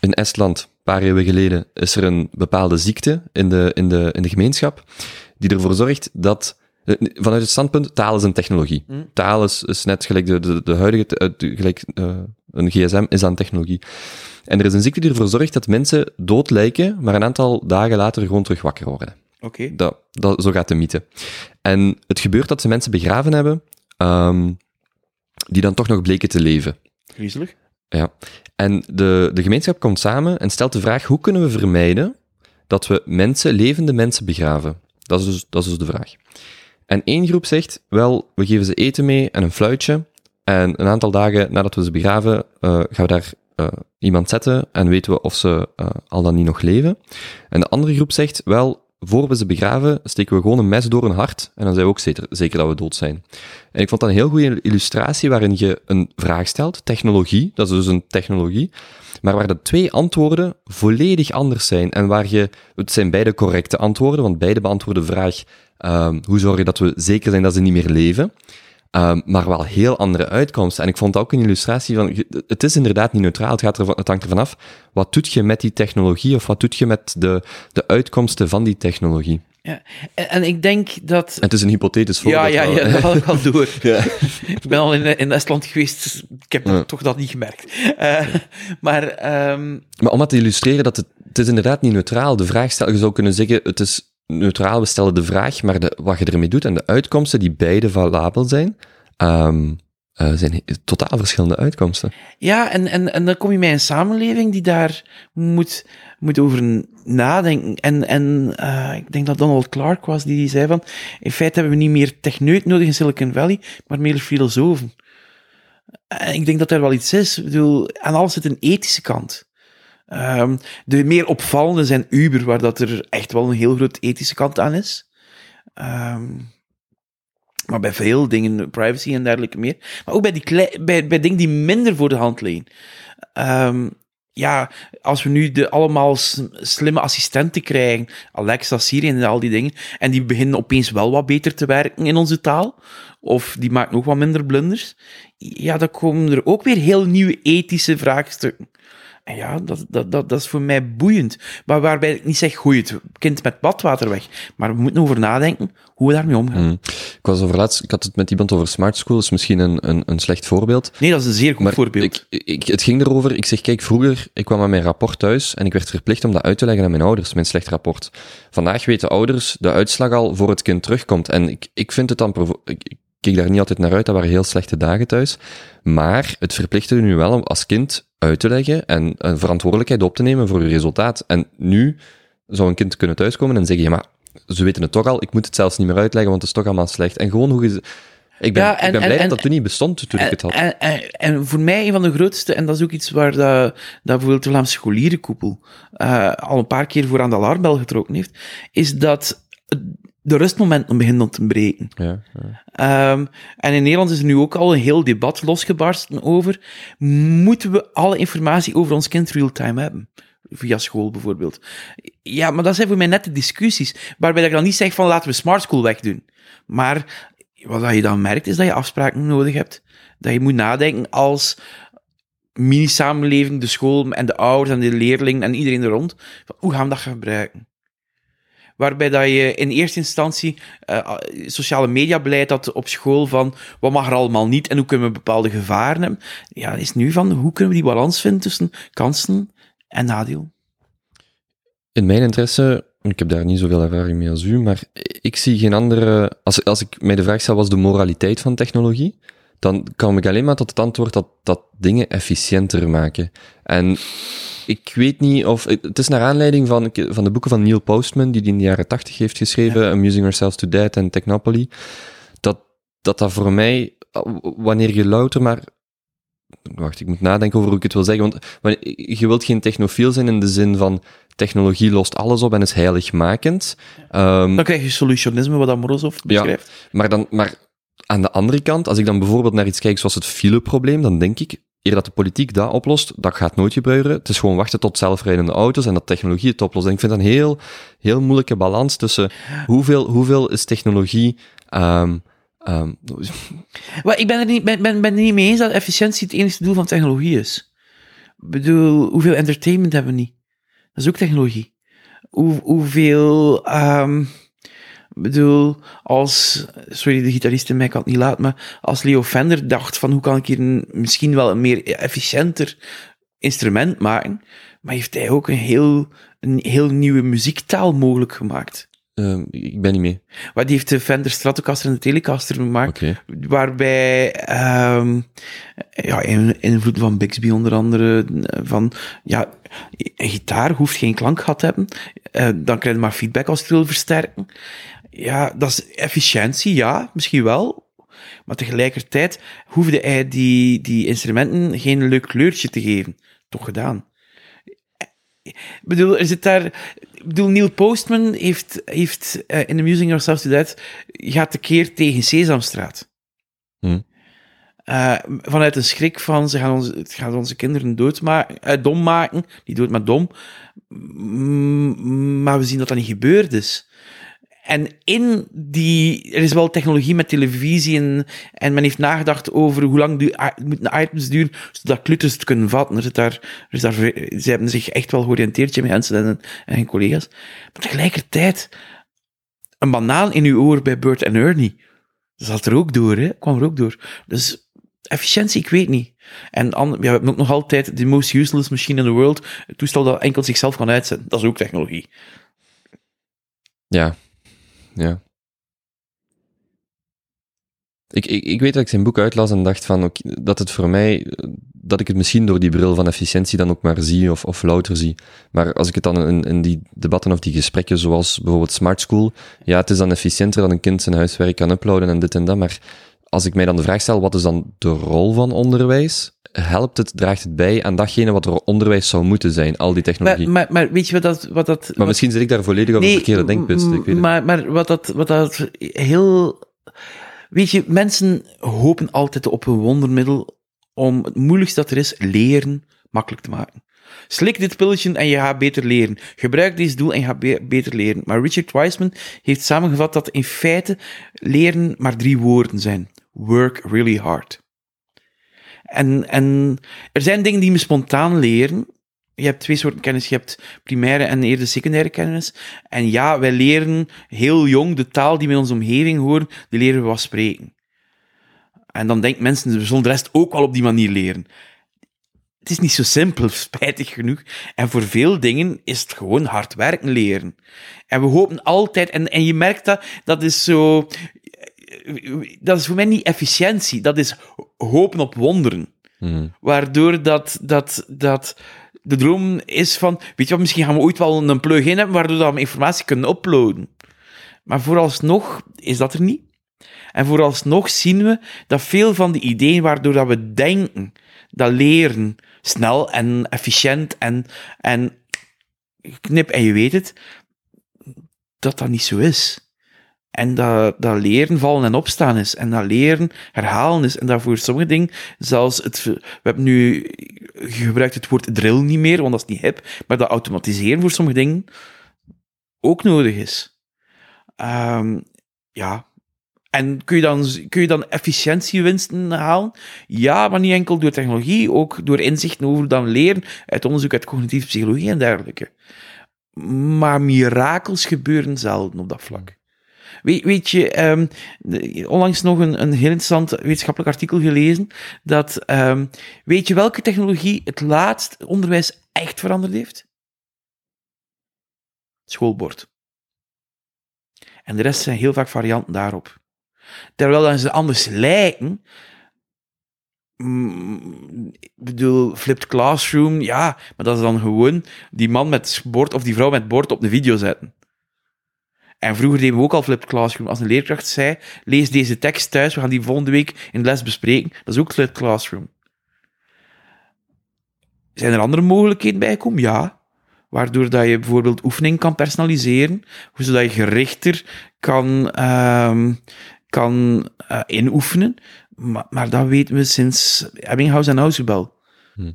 in Estland, een paar eeuwen geleden, is er een bepaalde ziekte in de, in de, in de gemeenschap, die ervoor zorgt dat, eh, vanuit het standpunt, taal is een technologie. Hm. Taal is, is net gelijk de, de, de huidige, eh, de- gelijk, eh, een gsm is aan technologie. En er is een ziekte die ervoor zorgt dat mensen dood lijken, maar een aantal dagen later gewoon terug wakker worden. Oké. Dat, dat, zo gaat de mythe. En het gebeurt dat ze mensen begraven hebben, ehm, die dan toch nog bleken te leven. Griezelig. Ja. En de, de gemeenschap komt samen en stelt de vraag, hoe kunnen we vermijden dat we mensen, levende mensen begraven? Dat is dus, dat is dus de vraag. En één groep zegt, wel, we geven ze eten mee en een fluitje, en een aantal dagen nadat we ze begraven, eh, gaan we daar eh, iemand zetten en weten we of ze eh, al dan niet nog leven. En de andere groep zegt, wel, voor we ze begraven, steken we gewoon een mes door hun hart en dan zijn we ook zeker, zeker dat we dood zijn. En ik vond dat een heel goede illustratie waarin je een vraag stelt, technologie, dat is dus een technologie, maar waar de twee antwoorden volledig anders zijn en waar je, het zijn beide correcte antwoorden, want beide beantwoorden de vraag, ehm, hoe zorg je dat we zeker zijn dat ze niet meer leven, Ehm, maar wel heel andere uitkomsten. En ik vond ook een illustratie van, het is inderdaad niet neutraal, het, gaat ervan, het ervan af, wat doet je met die technologie, of wat doet je met de, de uitkomsten van die technologie? Ja. En, en ik denk dat... En het is een hypothetisch Ja, voorbeeld. ja, ja, hè. dat had ik al door. Ja. Ik ben al in, in Estland geweest, dus ik heb Ja. toch dat niet gemerkt. Eh, maar ehm, Maar om dat te illustreren, dat het, het is inderdaad niet neutraal. De vraag stel, je zou kunnen zeggen, het is neutraal, we stellen de vraag, maar de, wat je ermee doet en de uitkomsten die beide valabel zijn, ehm, eh, zijn totaal verschillende uitkomsten. ja, en, en, en dan kom je bij een samenleving die daar moet, moet over nadenken. En, en eh, ik denk dat Donald Clark was die zei van, in feite hebben we niet meer techneut nodig in Silicon Valley, maar meer filosofen. En ik denk dat er wel iets is. Ik bedoel, aan alles zit een ethische kant. Ehm, de meer opvallende zijn Uber, waar dat er echt wel een heel groot ethische kant aan is. Ehm, maar bij veel dingen, privacy en dergelijke meer. Maar ook bij, die bij, bij dingen die minder voor de hand liggen. Ehm, ja, als we nu de allemaal slimme assistenten krijgen, Alexa, Siri en al die dingen, en die beginnen opeens wel wat beter te werken in onze taal, of die maken nog wat minder blunders, ja, dan komen er ook weer heel nieuwe ethische vraagstukken. En ja, dat, dat, dat, dat is voor mij boeiend. Maar waarbij ik niet zeg, gooi het kind met badwater weg. Maar we moeten over nadenken hoe we daarmee omgaan. Mm. Ik was over laatst, ik had het met iemand over smart school, is misschien een, een, een slecht voorbeeld. Nee, dat is een zeer goed Maar voorbeeld. Ik, ik, het ging erover, ik zeg, kijk, vroeger, ik kwam met mijn rapport thuis en ik werd verplicht om dat uit te leggen aan mijn ouders, mijn slecht rapport. Vandaag weten ouders de uitslag al voor het kind terugkomt. En ik, ik vind het dan, ik keek daar niet altijd naar uit, dat waren heel slechte dagen thuis. Maar het verplichtte nu wel om als kind uit te leggen en een verantwoordelijkheid op te nemen voor je resultaat. En nu zou een kind kunnen thuiskomen en zeggen, ja, maar ze weten het toch al, ik moet het zelfs niet meer uitleggen, want het is toch allemaal slecht. En gewoon hoe je... Ik ben, Ja, en- ik ben en- blij en- dat dat toen niet bestond toen ik het had. En, en, en voor mij een van de grootste, en dat is ook iets waar dat, dat bijvoorbeeld de Vlaamse scholierenkoepel eh, al een paar keer voor aan de alarmbel getrokken heeft, is dat de rustmomenten beginnen te breken. Ja, ja. Ehm, en in Nederland is er nu ook al een heel debat losgebarsten over, moeten we alle informatie over ons kind real-time hebben? Via school bijvoorbeeld. Ja, maar dat zijn voor mij net de discussies, waarbij ik dan niet zeg van laten we smart school wegdoen. Maar wat je dan merkt, is dat je afspraken nodig hebt. Dat je moet nadenken als mini-samenleving, de school en de ouders en de leerlingen en iedereen er rond. Van, hoe gaan we dat gebruiken? Waarbij dat je in eerste instantie eh, sociale mediabeleid had op school van wat mag er allemaal niet en hoe kunnen we bepaalde gevaren hebben. Ja, is nu van hoe kunnen we die balans vinden tussen kansen en nadeel. In mijn interesse, ik heb daar niet zoveel ervaring mee als u, maar ik zie geen andere... Als, als ik mij de vraag stel, wat is de moraliteit van technologie? Dan kom ik alleen maar tot het antwoord dat, dat dingen efficiënter maken. En ik weet niet of... Het is naar aanleiding van, van de boeken van Neil Postman, die die in de jaren tachtig heeft geschreven, Amusing Ourselves to Death en Technopoly, dat, dat dat voor mij, wanneer je louter maar Wacht, ik moet nadenken over hoe ik het wil zeggen. Want je wilt geen technofiel zijn in de zin van technologie lost alles op en is heiligmakend. Ehm, Dan krijg je solutionisme, wat dat Morozov beschrijft. maar, dan, maar aan de andere kant, als ik dan bijvoorbeeld naar iets kijk zoals het fileprobleem, dan denk ik, eer dat de politiek dat oplost, dat gaat nooit gebeuren. Het is gewoon wachten tot zelfrijdende auto's en dat technologie het oplost. En ik vind dat een heel, heel moeilijke balans tussen hoeveel, hoeveel is technologie... ehm ehm, Maar ik ben er niet, ben, ben, ben niet mee eens dat efficiëntie het enige doel van technologie is. bedoel, hoeveel entertainment hebben we niet? Dat is ook technologie. Hoe, hoeveel, um, bedoel, als, sorry, de gitarist in mij kan het niet laten, maar als Leo Fender dacht van hoe kan ik hier een, misschien wel een meer efficiënter instrument maken, maar heeft hij ook een heel, een heel nieuwe muziektaal mogelijk gemaakt. Uh, ik ben niet mee. Wat heeft de Fender Stratocaster en de Telecaster gemaakt, waarbij um, ja, invloed van Bixby onder andere, van ja, een gitaar hoeft geen klankgat te hebben, uh, dan krijg je maar feedback als je het wil versterken. Ja, dat is efficiëntie, ja, misschien wel, maar tegelijkertijd hoefde hij die, die instrumenten geen leuk kleurtje te geven. Toch gedaan. Ik bedoel, er zit daar. Ik bedoel, Neil Postman heeft, heeft uh, in Amusing Ourselves to Death gaat tekeer tegen Sesamstraat. Hm. Uh, vanuit een schrik van ze gaan onze, het gaat onze kinderen doodmaken, uh, dom maken, die dood maar dom. Mm, maar we zien dat dat niet gebeurd is. En in die, er is wel technologie met televisie en, en men heeft nagedacht over hoe lang die, moeten items duren, zodat kluters het kunnen vatten. Er daar, er daar, ze hebben zich echt wel georiënteerd, Jimmy Hansen en, en hun collega's. Maar tegelijkertijd, een banaan in uw oor bij Bert en Ernie, dat zat er ook door, hè? kwam er ook door. Dus efficiëntie, ik weet niet. En ja, we hebben ook nog altijd de most useless machine in the world, het toestel dat enkel zichzelf kan uitzetten. Dat is ook technologie. Ja, ja. Ik, ik, ik weet dat ik zijn boek uitlas en dacht van, okay, dat het voor mij, dat ik het misschien door die bril van efficiëntie dan ook maar zie of, of louter zie. Maar als ik het dan in, in die debatten of die gesprekken, zoals bijvoorbeeld Smart School, ja, het is dan efficiënter dat een kind zijn huiswerk kan uploaden en dit en dat, maar als ik mij dan de vraag stel, wat is dan de rol van onderwijs? helpt het, draagt het bij aan datgene wat er onderwijs zou moeten zijn, al die technologie. Maar, maar, maar weet je wat dat... Wat dat maar misschien zit ik daar volledig op nee, een verkeerde denkpist. Ik weet maar, maar wat dat, wat dat heel... Weet je, mensen hopen altijd op een wondermiddel om het moeilijkste dat er is, leren, makkelijk te maken. Slik dit pilletje en je gaat beter leren. Gebruik deze doel en je gaat be beter leren. Maar Richard Wiseman heeft samengevat dat in feite leren maar drie woorden zijn. Work really hard. En, en er zijn dingen die me spontaan leren. Je hebt twee soorten kennis. Je hebt primaire en eerder secundaire kennis. En ja, wij leren heel jong de taal die we in onze omgeving horen, die leren we wat spreken. En dan denken mensen, we zullen de rest ook wel op die manier leren. Het is niet zo simpel, spijtig genoeg. En voor veel dingen is het gewoon hard werken leren. En we hopen altijd, en, en je merkt dat, dat is zo, dat is voor mij niet efficiëntie, dat is hopen op wonderen. Mm. Waardoor dat, dat, dat de droom is van, weet je wat, misschien gaan we ooit wel een plugin hebben waardoor dat we informatie kunnen uploaden. Maar vooralsnog is dat er niet. En vooralsnog zien we dat veel van de ideeën waardoor dat we denken dat leren snel en efficiënt en, en knip en je weet het, dat dat niet zo is. En dat, dat leren vallen en opstaan is. En dat leren herhalen is. En dat voor sommige dingen, zelfs het, we hebben nu gebruikt het woord drill niet meer, want dat is niet hip, maar dat automatiseren voor sommige dingen ook nodig is. Um, ja. En kun je, dan, kun je dan efficiëntiewinsten halen? Ja, maar niet enkel door technologie, ook door inzichten over dan leren, uit onderzoek uit cognitieve psychologie en dergelijke. Maar mirakels gebeuren zelden op dat vlak. Weet, je, um, onlangs nog een, een heel interessant wetenschappelijk artikel gelezen, dat, um, weet je welke technologie het laatst onderwijs echt veranderd heeft? Schoolbord. En de rest zijn heel vaak varianten daarop. Terwijl ze anders lijken, mm, ik bedoel, flipped classroom, ja, maar dat is dan gewoon die man met bord of die vrouw met bord op de video zetten. En vroeger deden we ook al flipped classroom. Als een leerkracht zei, lees deze tekst thuis, we gaan die volgende week in de les bespreken. Dat is ook flipped classroom. Zijn er andere mogelijkheden bijgekomen? Ja. Waardoor dat je bijvoorbeeld oefening kan personaliseren, zodat je gerichter kan, uh, kan uh, inoefenen. Maar, maar, dat weten we sinds Ebbinghaus en Ausubel. Hm.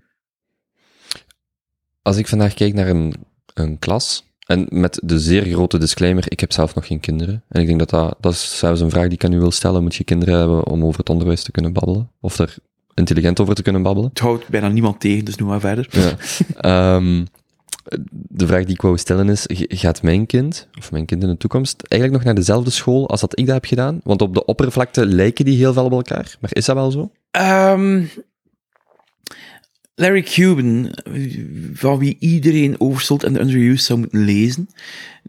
Als ik vandaag kijk naar een, een klas, en met de zeer grote disclaimer, ik heb zelf nog geen kinderen. En ik denk dat dat, dat is zelfs een vraag die ik aan u wil stellen. Moet je kinderen hebben om over het onderwijs te kunnen babbelen? Of er intelligent over te kunnen babbelen. Het houdt bijna niemand tegen, dus noem maar verder. Ja. Ehm, de vraag die ik wou stellen is, gaat mijn kind, of mijn kind in de toekomst, eigenlijk nog naar dezelfde school als dat ik dat heb gedaan? Want op de oppervlakte lijken die heel veel op elkaar, maar is dat wel zo? Ehm, Larry Cuban, van wie iedereen Oversold en The Underused zou moeten lezen,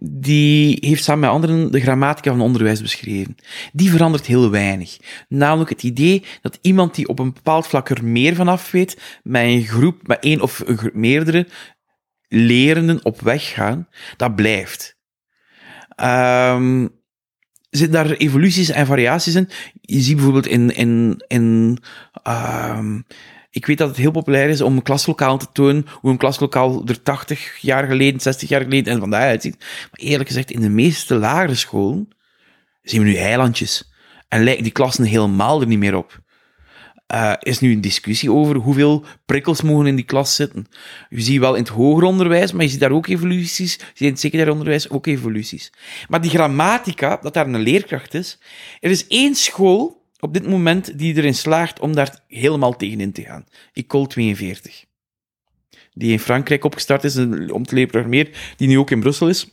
die heeft samen met anderen de grammatica van onderwijs beschreven. Die verandert heel weinig. Namelijk het idee dat iemand die op een bepaald vlak er meer van af weet, met een groep, met één of meerdere lerenden op weg gaan, dat blijft. Ehm zitten daar evoluties en variaties in. Je ziet bijvoorbeeld in, in, in ehm, ik weet dat het heel populair is om een klaslokaal te tonen, hoe een klaslokaal er 80 jaar geleden, 60 jaar geleden en vandaag uitziet. Maar eerlijk gezegd, in de meeste lagere scholen zien we nu eilandjes. En lijken die klassen helemaal er niet meer op. Eh, is nu een discussie over hoeveel prikkels mogen in die klas zitten. Je ziet wel in het hoger onderwijs, maar je ziet daar ook evoluties. Je ziet in het secundair onderwijs ook evoluties. Maar die grammatica, dat daar een leerkracht is. Er is één school op dit moment die erin slaagt om daar helemaal tegenin te gaan. Ecole 42. Die in Frankrijk opgestart is om te leren die nu ook in Brussel is.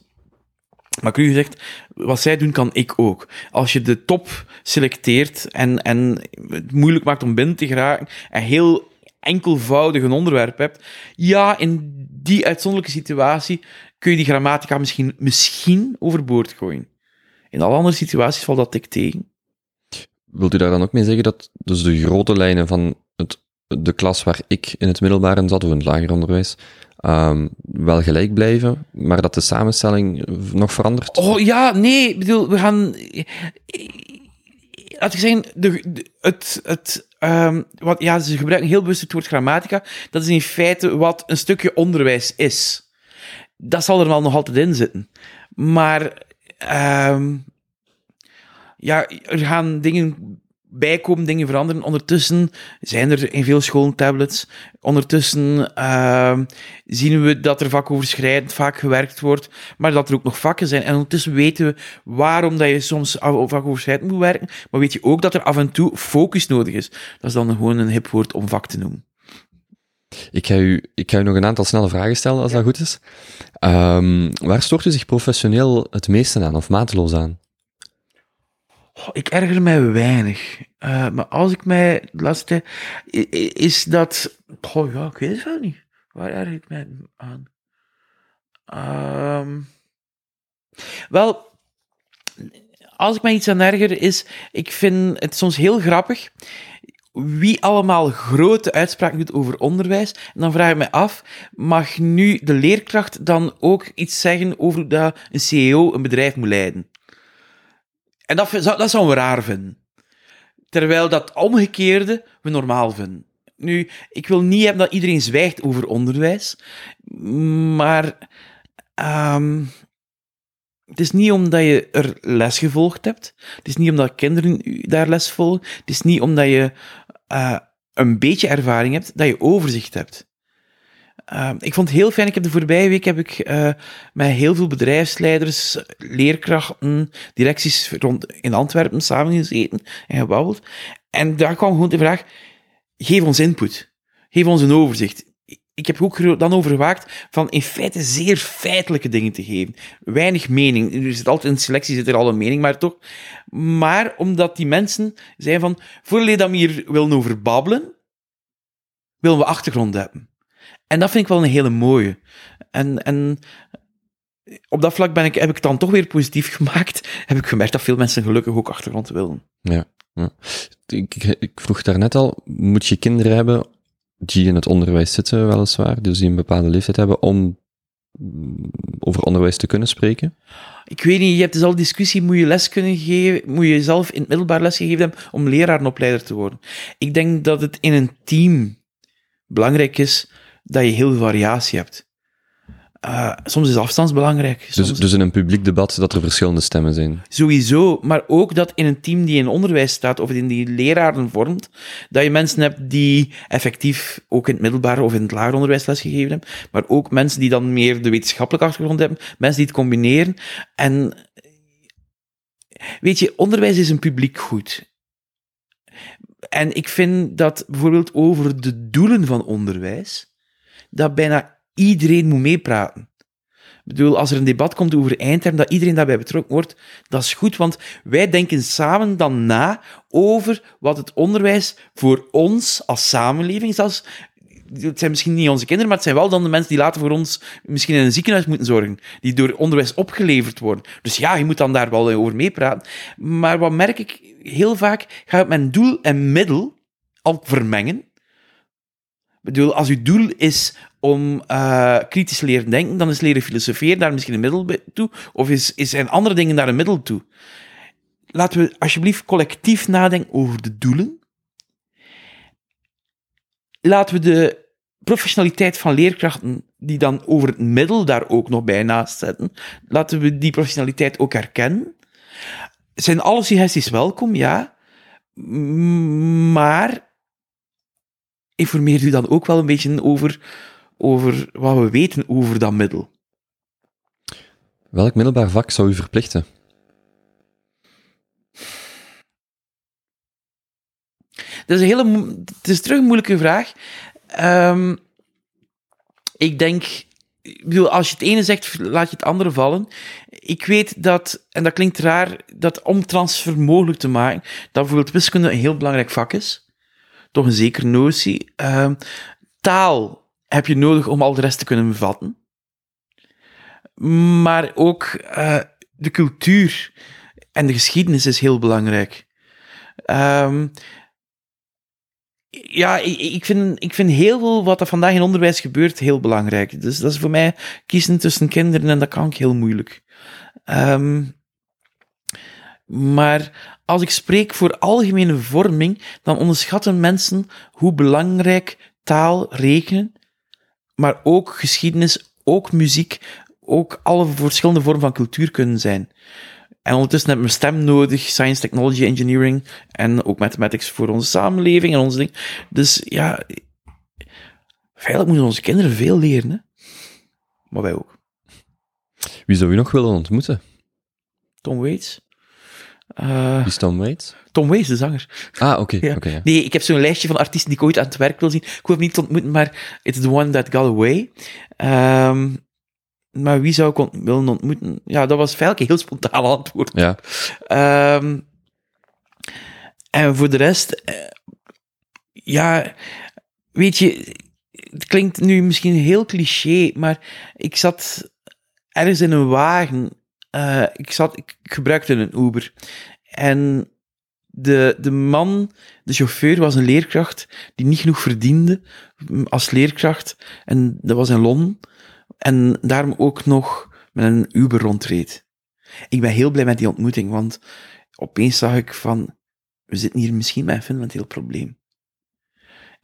Maar cru gezegd, wat zij doen, kan ik ook. Als je de top selecteert en, en het moeilijk maakt om binnen te geraken en heel enkelvoudig een onderwerp hebt, ja, in die uitzonderlijke situatie kun je die grammatica misschien, misschien overboord gooien. In alle andere situaties valt dat tegen. Wilt u daar dan ook mee zeggen dat dus de grote lijnen van het, de klas waar ik in het middelbaar in zat, of in het lager onderwijs, ehm, wel gelijk blijven, maar dat de samenstelling nog verandert? Oh ja, nee, ik bedoel, we gaan. Laat ik zeggen, de, het, het, ehm, wat, ja, ze gebruiken heel bewust het woord grammatica. Dat is in feite wat een stukje onderwijs is. Dat zal er wel nog altijd in zitten. Maar, ehm, ja, er gaan dingen bijkomen, dingen veranderen. Ondertussen zijn er in veel scholen tablets. Ondertussen ehm, zien we dat er vakoverschrijdend vaak gewerkt wordt, maar dat er ook nog vakken zijn. En ondertussen weten we waarom dat je soms vakoverschrijdend moet werken, maar weet je ook dat er af en toe focus nodig is. Dat is dan gewoon een hip woord om vak te noemen. Ik ga, u, ik ga u nog een aantal snelle vragen stellen, als dat goed is. Ehm, waar stoort u zich professioneel het meeste aan, of mateloos aan? Goh, ik erger mij weinig. Eh, maar als ik mij de laatste tijd... Is dat... Goh, ja, ik weet het wel niet. Waar erger ik mij aan? Ehm, wel, als ik mij iets aan erger is... Ik vind het soms heel grappig wie allemaal grote uitspraken doet over onderwijs. En dan vraag ik me af, mag nu de leerkracht dan ook iets zeggen over hoe dat een CEO een bedrijf moet leiden? En dat, dat zouden we raar vinden. Terwijl dat omgekeerde we normaal vinden. Nu, ik wil niet hebben dat iedereen zwijgt over onderwijs, maar ehm, het is niet omdat je er les gevolgd hebt. Het is niet omdat kinderen daar les volgen. Het is niet omdat je eh, een beetje ervaring hebt, dat je overzicht hebt. Uh, ik vond het heel fijn. Ik heb de voorbije week heb ik uh, met heel veel bedrijfsleiders, leerkrachten, directies rond in Antwerpen samengezeten en gebabbeld. En daar kwam gewoon de vraag: geef ons input, geef ons een overzicht. Ik heb ook dan overwaakt van in feite zeer feitelijke dingen te geven. Weinig mening. Er zit altijd in selectie zit er al een mening, maar toch. Maar omdat die mensen zijn van, voordat we hier willen over babbelen, willen we achtergrond hebben. En dat vind ik wel een hele mooie. En, en op dat vlak ben ik, heb ik het dan toch weer positief gemaakt. Heb ik gemerkt dat veel mensen gelukkig ook achtergrond willen. Ja, ja. Ik, ik, vroeg daarnet al, moet je kinderen hebben die in het onderwijs zitten, weliswaar, dus die een bepaalde leeftijd hebben, om over onderwijs te kunnen spreken? Ik weet niet, je hebt dus al discussie, moet je les kunnen geven, moet je zelf in het middelbaar les gegeven hebben om lerarenopleider te worden. Ik denk dat het in een team belangrijk is dat je heel veel variatie hebt. Uh, soms is afstand belangrijk. Soms... Dus, dus in een publiek debat dat er verschillende stemmen zijn? Sowieso, maar ook dat in een team die in onderwijs staat of in die leraren vormt, dat je mensen hebt die effectief ook in het middelbaar of in het lager onderwijs lesgegeven hebben, maar ook mensen die dan meer de wetenschappelijke achtergrond hebben, mensen die het combineren. En weet je, onderwijs is een publiek goed. en ik vind dat bijvoorbeeld over de doelen van onderwijs, dat bijna iedereen moet meepraten. Ik bedoel, als er een debat komt over eindterm, dat iedereen daarbij betrokken wordt, dat is goed, want wij denken samen dan na over wat het onderwijs voor ons als samenleving, zelfs het zijn misschien niet onze kinderen, maar het zijn wel dan de mensen die later voor ons misschien in een ziekenhuis moeten zorgen, die door onderwijs opgeleverd worden. Dus ja, je moet dan daar wel over meepraten. Maar wat merk ik heel vaak, gaat mijn doel en middel al vermengen. Bedoel, als uw doel is om uh, kritisch leren denken, dan is leren filosoferen daar misschien een middel toe, of is, is zijn andere dingen daar een middel toe. Laten we alsjeblieft collectief nadenken over de doelen laten we de professionaliteit van leerkrachten, die dan over het middel daar ook nog bij naast zetten, laten we die professionaliteit ook herkennen. Zijn alle suggesties welkom, ja. Maar informeer u dan ook wel een beetje over, over wat we weten over dat middel. Welk middelbaar vak zou u verplichten? Dat is een hele, het is terug een moeilijke vraag. Um, ik denk, ik bedoel, als je het ene zegt, laat je het andere vallen. Ik weet dat, en dat klinkt raar, dat om transfer mogelijk te maken, dat bijvoorbeeld wiskunde een heel belangrijk vak is. Toch een zekere notie. Um, taal heb je nodig om al de rest te kunnen bevatten. Maar ook uh, de cultuur en de geschiedenis is heel belangrijk. Um, ja, ik, vind, ik vind heel veel wat er vandaag in onderwijs gebeurt heel belangrijk. Dus dat is voor mij kiezen tussen kinderen en dat kan ik heel moeilijk. Um, maar als ik spreek voor algemene vorming, dan onderschatten mensen hoe belangrijk taal, rekenen, maar ook geschiedenis, ook muziek, ook alle verschillende vormen van cultuur kunnen zijn. En ondertussen hebben we stem nodig, science, technology, engineering en ook mathematics voor onze samenleving en onze ding. Dus ja, feitelijk moeten onze kinderen veel leren, hè? maar wij ook. Wie zou u nog willen ontmoeten? Tom Waits. Uh, Wie is Tom Waits? Tom Waits, de zanger. Ah, oké. Okay, ja. Nee, ik heb zo'n lijstje van artiesten die ik ooit aan het werk wil zien. Ik hoef hem niet te ontmoeten, maar It's the One That Got Away. Um, maar wie zou ik willen ontmoeten? Ja, dat was feitelijk een heel spontaan antwoord. Ja. Um, en voor de rest, uh, ja, weet je, het klinkt nu misschien heel cliché, maar ik zat ergens in een wagen. Uh, ik, zat, ik gebruikte een Uber. En de, de man, de chauffeur, was een leerkracht die niet genoeg verdiende als leerkracht. En dat was in Londen en daarom ook nog met een Uber rondreed. Ik ben heel blij met die ontmoeting, want opeens zag ik van, we zitten hier misschien met een fundamenteel probleem.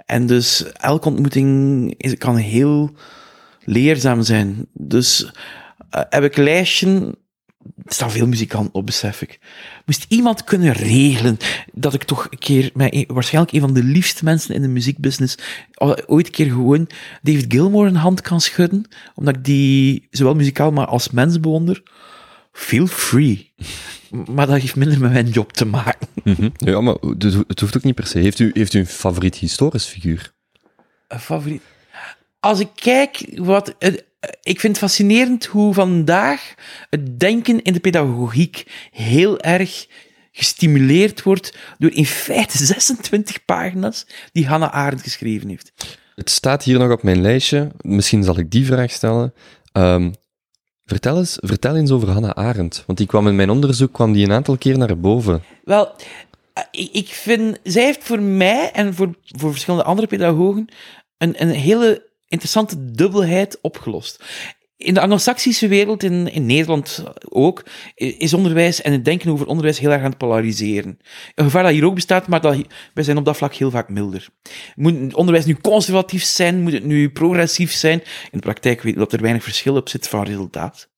En dus elke ontmoeting is, kan heel leerzaam zijn. Dus uh, heb ik een lijstje er staan veel muzikanten op, besef ik. Moest iemand kunnen regelen dat ik toch een keer met waarschijnlijk een van de liefste mensen in de muziekbusiness ooit een keer gewoon David Gilmour een hand kan schudden, omdat ik die zowel muzikaal maar als mens bewonder? Feel free. Maar dat heeft minder met mijn job te maken. Mhm. Ja, maar het hoeft ook niet per se. Heeft u, heeft u een favoriet historisch figuur? Een favoriet? Als ik kijk wat ik vind het fascinerend hoe vandaag het denken in de pedagogiek heel erg gestimuleerd wordt door in feite 26 pagina's die Hannah Arendt geschreven heeft. Het staat hier nog op mijn lijstje. Misschien zal ik die vraag stellen. Um, vertel, eens, vertel eens over Hannah Arendt. Want die kwam in mijn onderzoek kwam die een aantal keer naar boven. Wel, eh, ik vind, zij heeft voor mij en voor, voor verschillende andere pedagogen een, een hele interessante dubbelheid opgelost. In de Anglo-Saxische wereld, in, in Nederland ook, is onderwijs en het denken over onderwijs heel erg aan het polariseren. Een gevaar dat hier ook bestaat, maar dat, wij zijn op dat vlak heel vaak milder. Moet onderwijs nu conservatief zijn? Moet het nu progressief zijn? In de praktijk weten we dat er weinig verschil op zit van resultaat.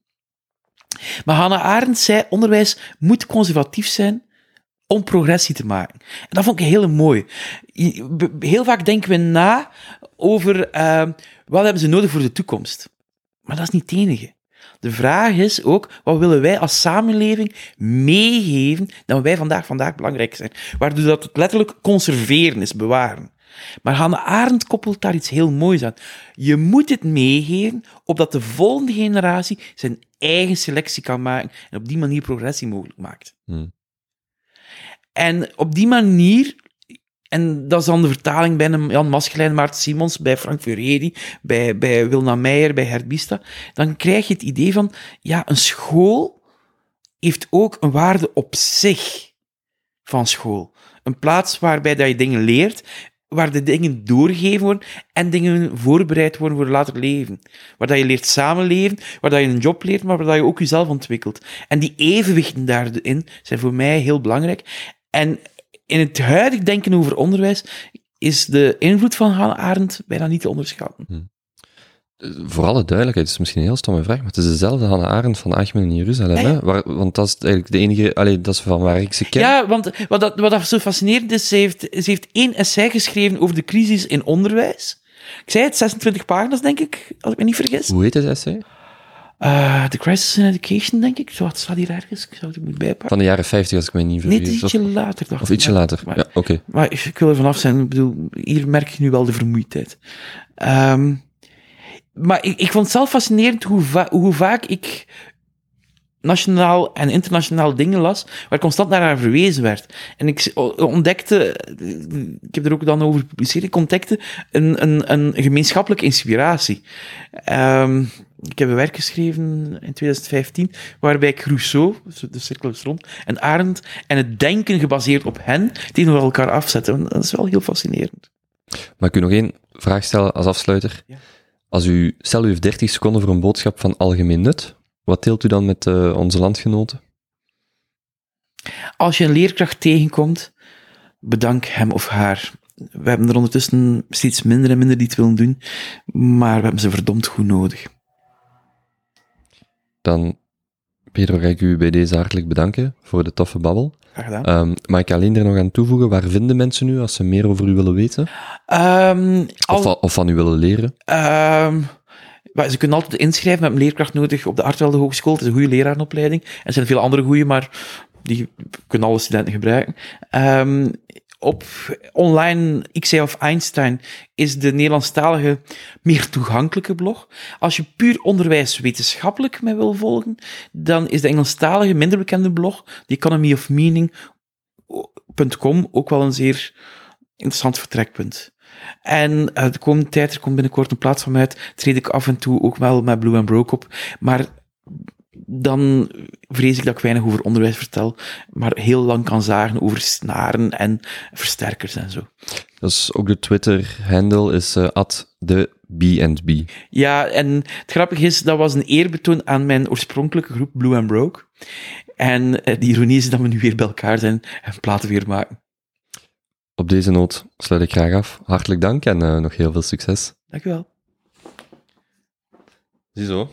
Maar Hannah Arendt zei, onderwijs moet conservatief zijn om progressie te maken. En dat vond ik heel mooi. Heel vaak denken we na over uh, wat hebben ze nodig voor de toekomst. Maar dat is niet het enige. De vraag is ook, wat willen wij als samenleving meegeven dat wij vandaag, vandaag belangrijk zijn? Waardoor dat het letterlijk conserveren is, bewaren. Maar Hannah Arendt koppelt daar iets heel moois aan. Je moet het meegeven, opdat de volgende generatie zijn eigen selectie kan maken en op die manier progressie mogelijk maakt. Hmm. En op die manier, en dat is dan de vertaling bij Jan Maschelijn, Maarten Simons, bij Frank Furedi, bij, bij Wilna Meijer, bij Herbista, dan krijg je het idee van, ja, een school heeft ook een waarde op zich van school. Een plaats waarbij dat je dingen leert, waar de dingen doorgegeven worden en dingen voorbereid worden voor later leven. Waar dat je leert samenleven, waar dat je een job leert, maar waar dat je ook jezelf ontwikkelt. En die evenwichten daarin zijn voor mij heel belangrijk. En in het huidig denken over onderwijs is de invloed van Hannah Arendt bijna niet te onderschatten. Voor alle duidelijkheid, het is misschien een heel stomme vraag, maar het is dezelfde Hannah Arendt van Achmen in Jeruzalem, hè? Waar, want dat is eigenlijk de enige, allee, dat is van waar ik ze ken. Ja, want wat dat, wat dat zo fascinerend is, ze heeft, ze heeft één essay geschreven over de crisis in onderwijs. Ik zei het, 26 pagina's, denk ik, als ik me niet vergis. Hoe heet het essay? Eh The Crisis in Education, denk ik. Zo, het staat hier ergens. Ik zou het moeten bijpakken. Van de jaren 50, als ik me niet Nee, vergis. het is ietsje later, dacht of ik. ietsje Maar- later. Maar, ja, oké. maar ik wil er vanaf zijn. Ik bedoel, hier merk je nu wel de vermoeidheid. Ehm, maar ik, ik vond het zelf fascinerend hoe, va- hoe vaak ik nationaal en internationaal dingen las, waar constant naar haar verwezen werd. En ik ontdekte, ik heb er ook dan over gepubliceerd, ik ontdekte een, een, een gemeenschappelijke inspiratie. Ehm, ik heb een werk geschreven in 2015, waarbij ik Rousseau, de cirkel is rond, en Arendt en het denken gebaseerd op hen tegenover elkaar afzetten. Dat is wel heel fascinerend. Maar ik u nog één vraag stellen als afsluiter? Ja. Als u, stel u heeft 30 seconden voor een boodschap van algemeen nut, wat deelt u dan met eh, onze landgenoten? Als je een leerkracht tegenkomt, bedank hem of haar. We hebben er ondertussen steeds minder en minder die het willen doen, maar we hebben ze verdomd goed nodig. Dan, Pedro, ga ik u bij deze hartelijk bedanken voor de toffe babbel. Graag gedaan. Ehm mag ik alleen er nog aan toevoegen, waar vinden mensen u als ze meer over u willen weten? Ehm, al- Of, van- of van u willen leren? Ehm, maar ze kunnen altijd inschrijven. Hebben een leerkracht nodig op de Artwelde Hogeschool. Het is een goede lerarenopleiding. Er zijn veel andere goede, maar die kunnen alle studenten gebruiken. Ehm, op online XC of Einstein is de Nederlandstalige meer toegankelijke blog. Als je puur onderwijs wetenschappelijk mij wil volgen, dan is de Engelstalige minder bekende blog, The Economy of Meaning.com, ook wel een zeer interessant vertrekpunt. En eh, de komende tijd, er komt binnenkort een plaats van mij uit, treed ik af en toe ook wel met Blue and Broke op. Maar dan vrees ik dat ik weinig over onderwijs vertel, maar heel lang kan zagen over snaren en versterkers en zo. Is ook de Twitter-handle, is eh at de B&B. Ja, en het grappige is, dat was een eerbetoon aan mijn oorspronkelijke groep Blue and Broke. En eh, de ironie is dat we nu weer bij elkaar zijn en platen weer maken. Op deze noot sluit ik graag af. Hartelijk dank en eh, nog heel veel succes. Dank u wel. Ziezo.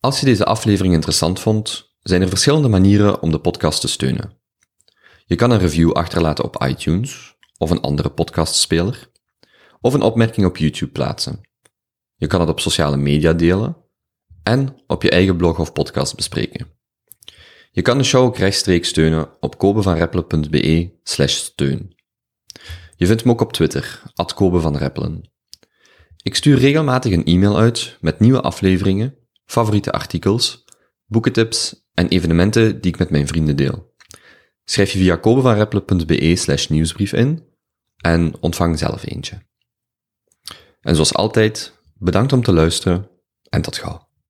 Als je deze aflevering interessant vond, zijn er verschillende manieren om de podcast te steunen. Je kan een review achterlaten op iTunes of een andere podcastspeler, of een opmerking op YouTube plaatsen. Je kan het op sociale media delen en op je eigen blog of podcast bespreken. Je kan de show ook rechtstreeks steunen op kobevanreppelen.be slash steun. Je vindt me ook op Twitter, at Kobe van Reppelen. Ik stuur regelmatig een e-mail uit met nieuwe afleveringen, favoriete artikels, boekentips en evenementen die ik met mijn vrienden deel. Schrijf je via kobevanreppelen.be slash nieuwsbrief in en ontvang zelf eentje. En zoals altijd, bedankt om te luisteren en tot gauw.